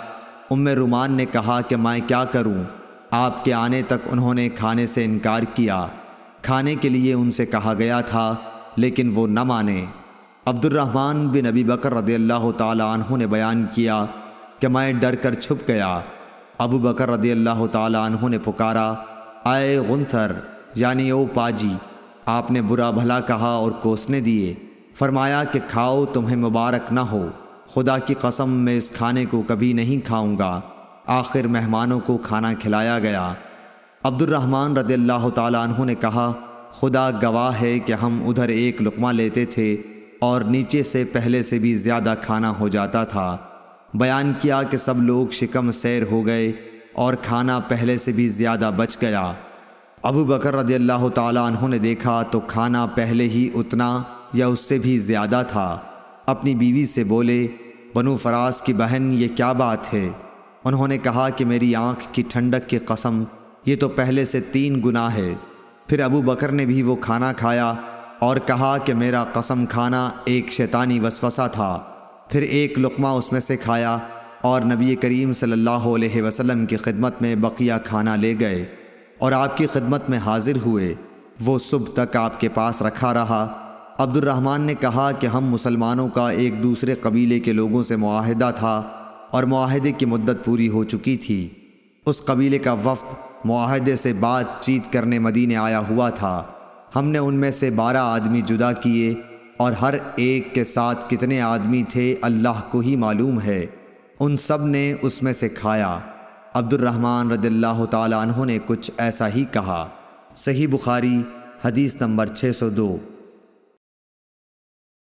ام رومان نے کہا کہ میں کیا کروں؟ آپ کے آنے تک انہوں نے کھانے سے انکار کیا۔ کھانے کے لیے ان سے کہا گیا تھا، لیکن وہ نہ مانے۔ عبد الرحمن بن ابی بکر رضی اللہ تعالیٰ عنہ نے بیان کیا کہ میں ڈر کر چھپ گیا۔ ابو بکر رضی اللہ تعالیٰ عنہ نے پکارا، آئے غنثر یعنی او پاجی آپ نے برا بھلا کہا اور کوسنے دیے۔ فرمایا کہ کھاؤ، تمہیں مبارک نہ ہو۔ خدا کی قسم، میں اس کھانے کو کبھی نہیں کھاؤں گا۔ آخر مہمانوں کو کھانا کھلایا گیا۔ عبد الرحمن رضی اللہ تعالیٰ عنہ نے کہا، خدا گواہ ہے کہ ہم ادھر ایک لقمہ لیتے تھے اور نیچے سے پہلے سے بھی زیادہ کھانا ہو جاتا تھا۔ بیان کیا کہ سب لوگ شکم سیر ہو گئے اور کھانا پہلے سے بھی زیادہ بچ گیا۔ ابو بکر رضی اللہ تعالیٰ عنہ نے دیکھا تو کھانا پہلے ہی اتنا یا اس سے بھی زیادہ تھا۔ اپنی بیوی سے بولے، بنو فراز کی بہن، یہ کیا بات ہے؟ انہوں نے کہا کہ میری آنکھ کی ٹھنڈک کی قسم، یہ تو پہلے سے تین گنا ہے۔ پھر ابو بکر نے بھی وہ کھانا کھایا اور کہا کہ میرا قسم کھانا ایک شیطانی وسوسہ تھا۔ پھر ایک لقمہ اس میں سے کھایا اور نبی کریم صلی اللہ علیہ وسلم کی خدمت میں بقیہ کھانا لے گئے۔ اور آپ کی خدمت میں حاضر ہوئے، وہ صبح تک آپ کے پاس رکھا رہا۔ عبد الرحمن نے کہا کہ ہم مسلمانوں کا ایک دوسرے قبیلے کے لوگوں سے معاہدہ تھا اور معاہدے کی مدت پوری ہو چکی تھی۔ اس قبیلے کا وفد معاہدے سے بات چیت کرنے مدینے آیا ہوا تھا۔ ہم نے ان میں سے بارہ آدمی جدا کیے اور ہر ایک کے ساتھ کتنے آدمی تھے، اللہ کو ہی معلوم ہے۔ ان سب نے اس میں سے کھایا۔ عبد الرحمن رضی اللہ تعالیٰ عنہ نے کچھ ایسا ہی کہا۔ صحیح بخاری، حدیث نمبر 602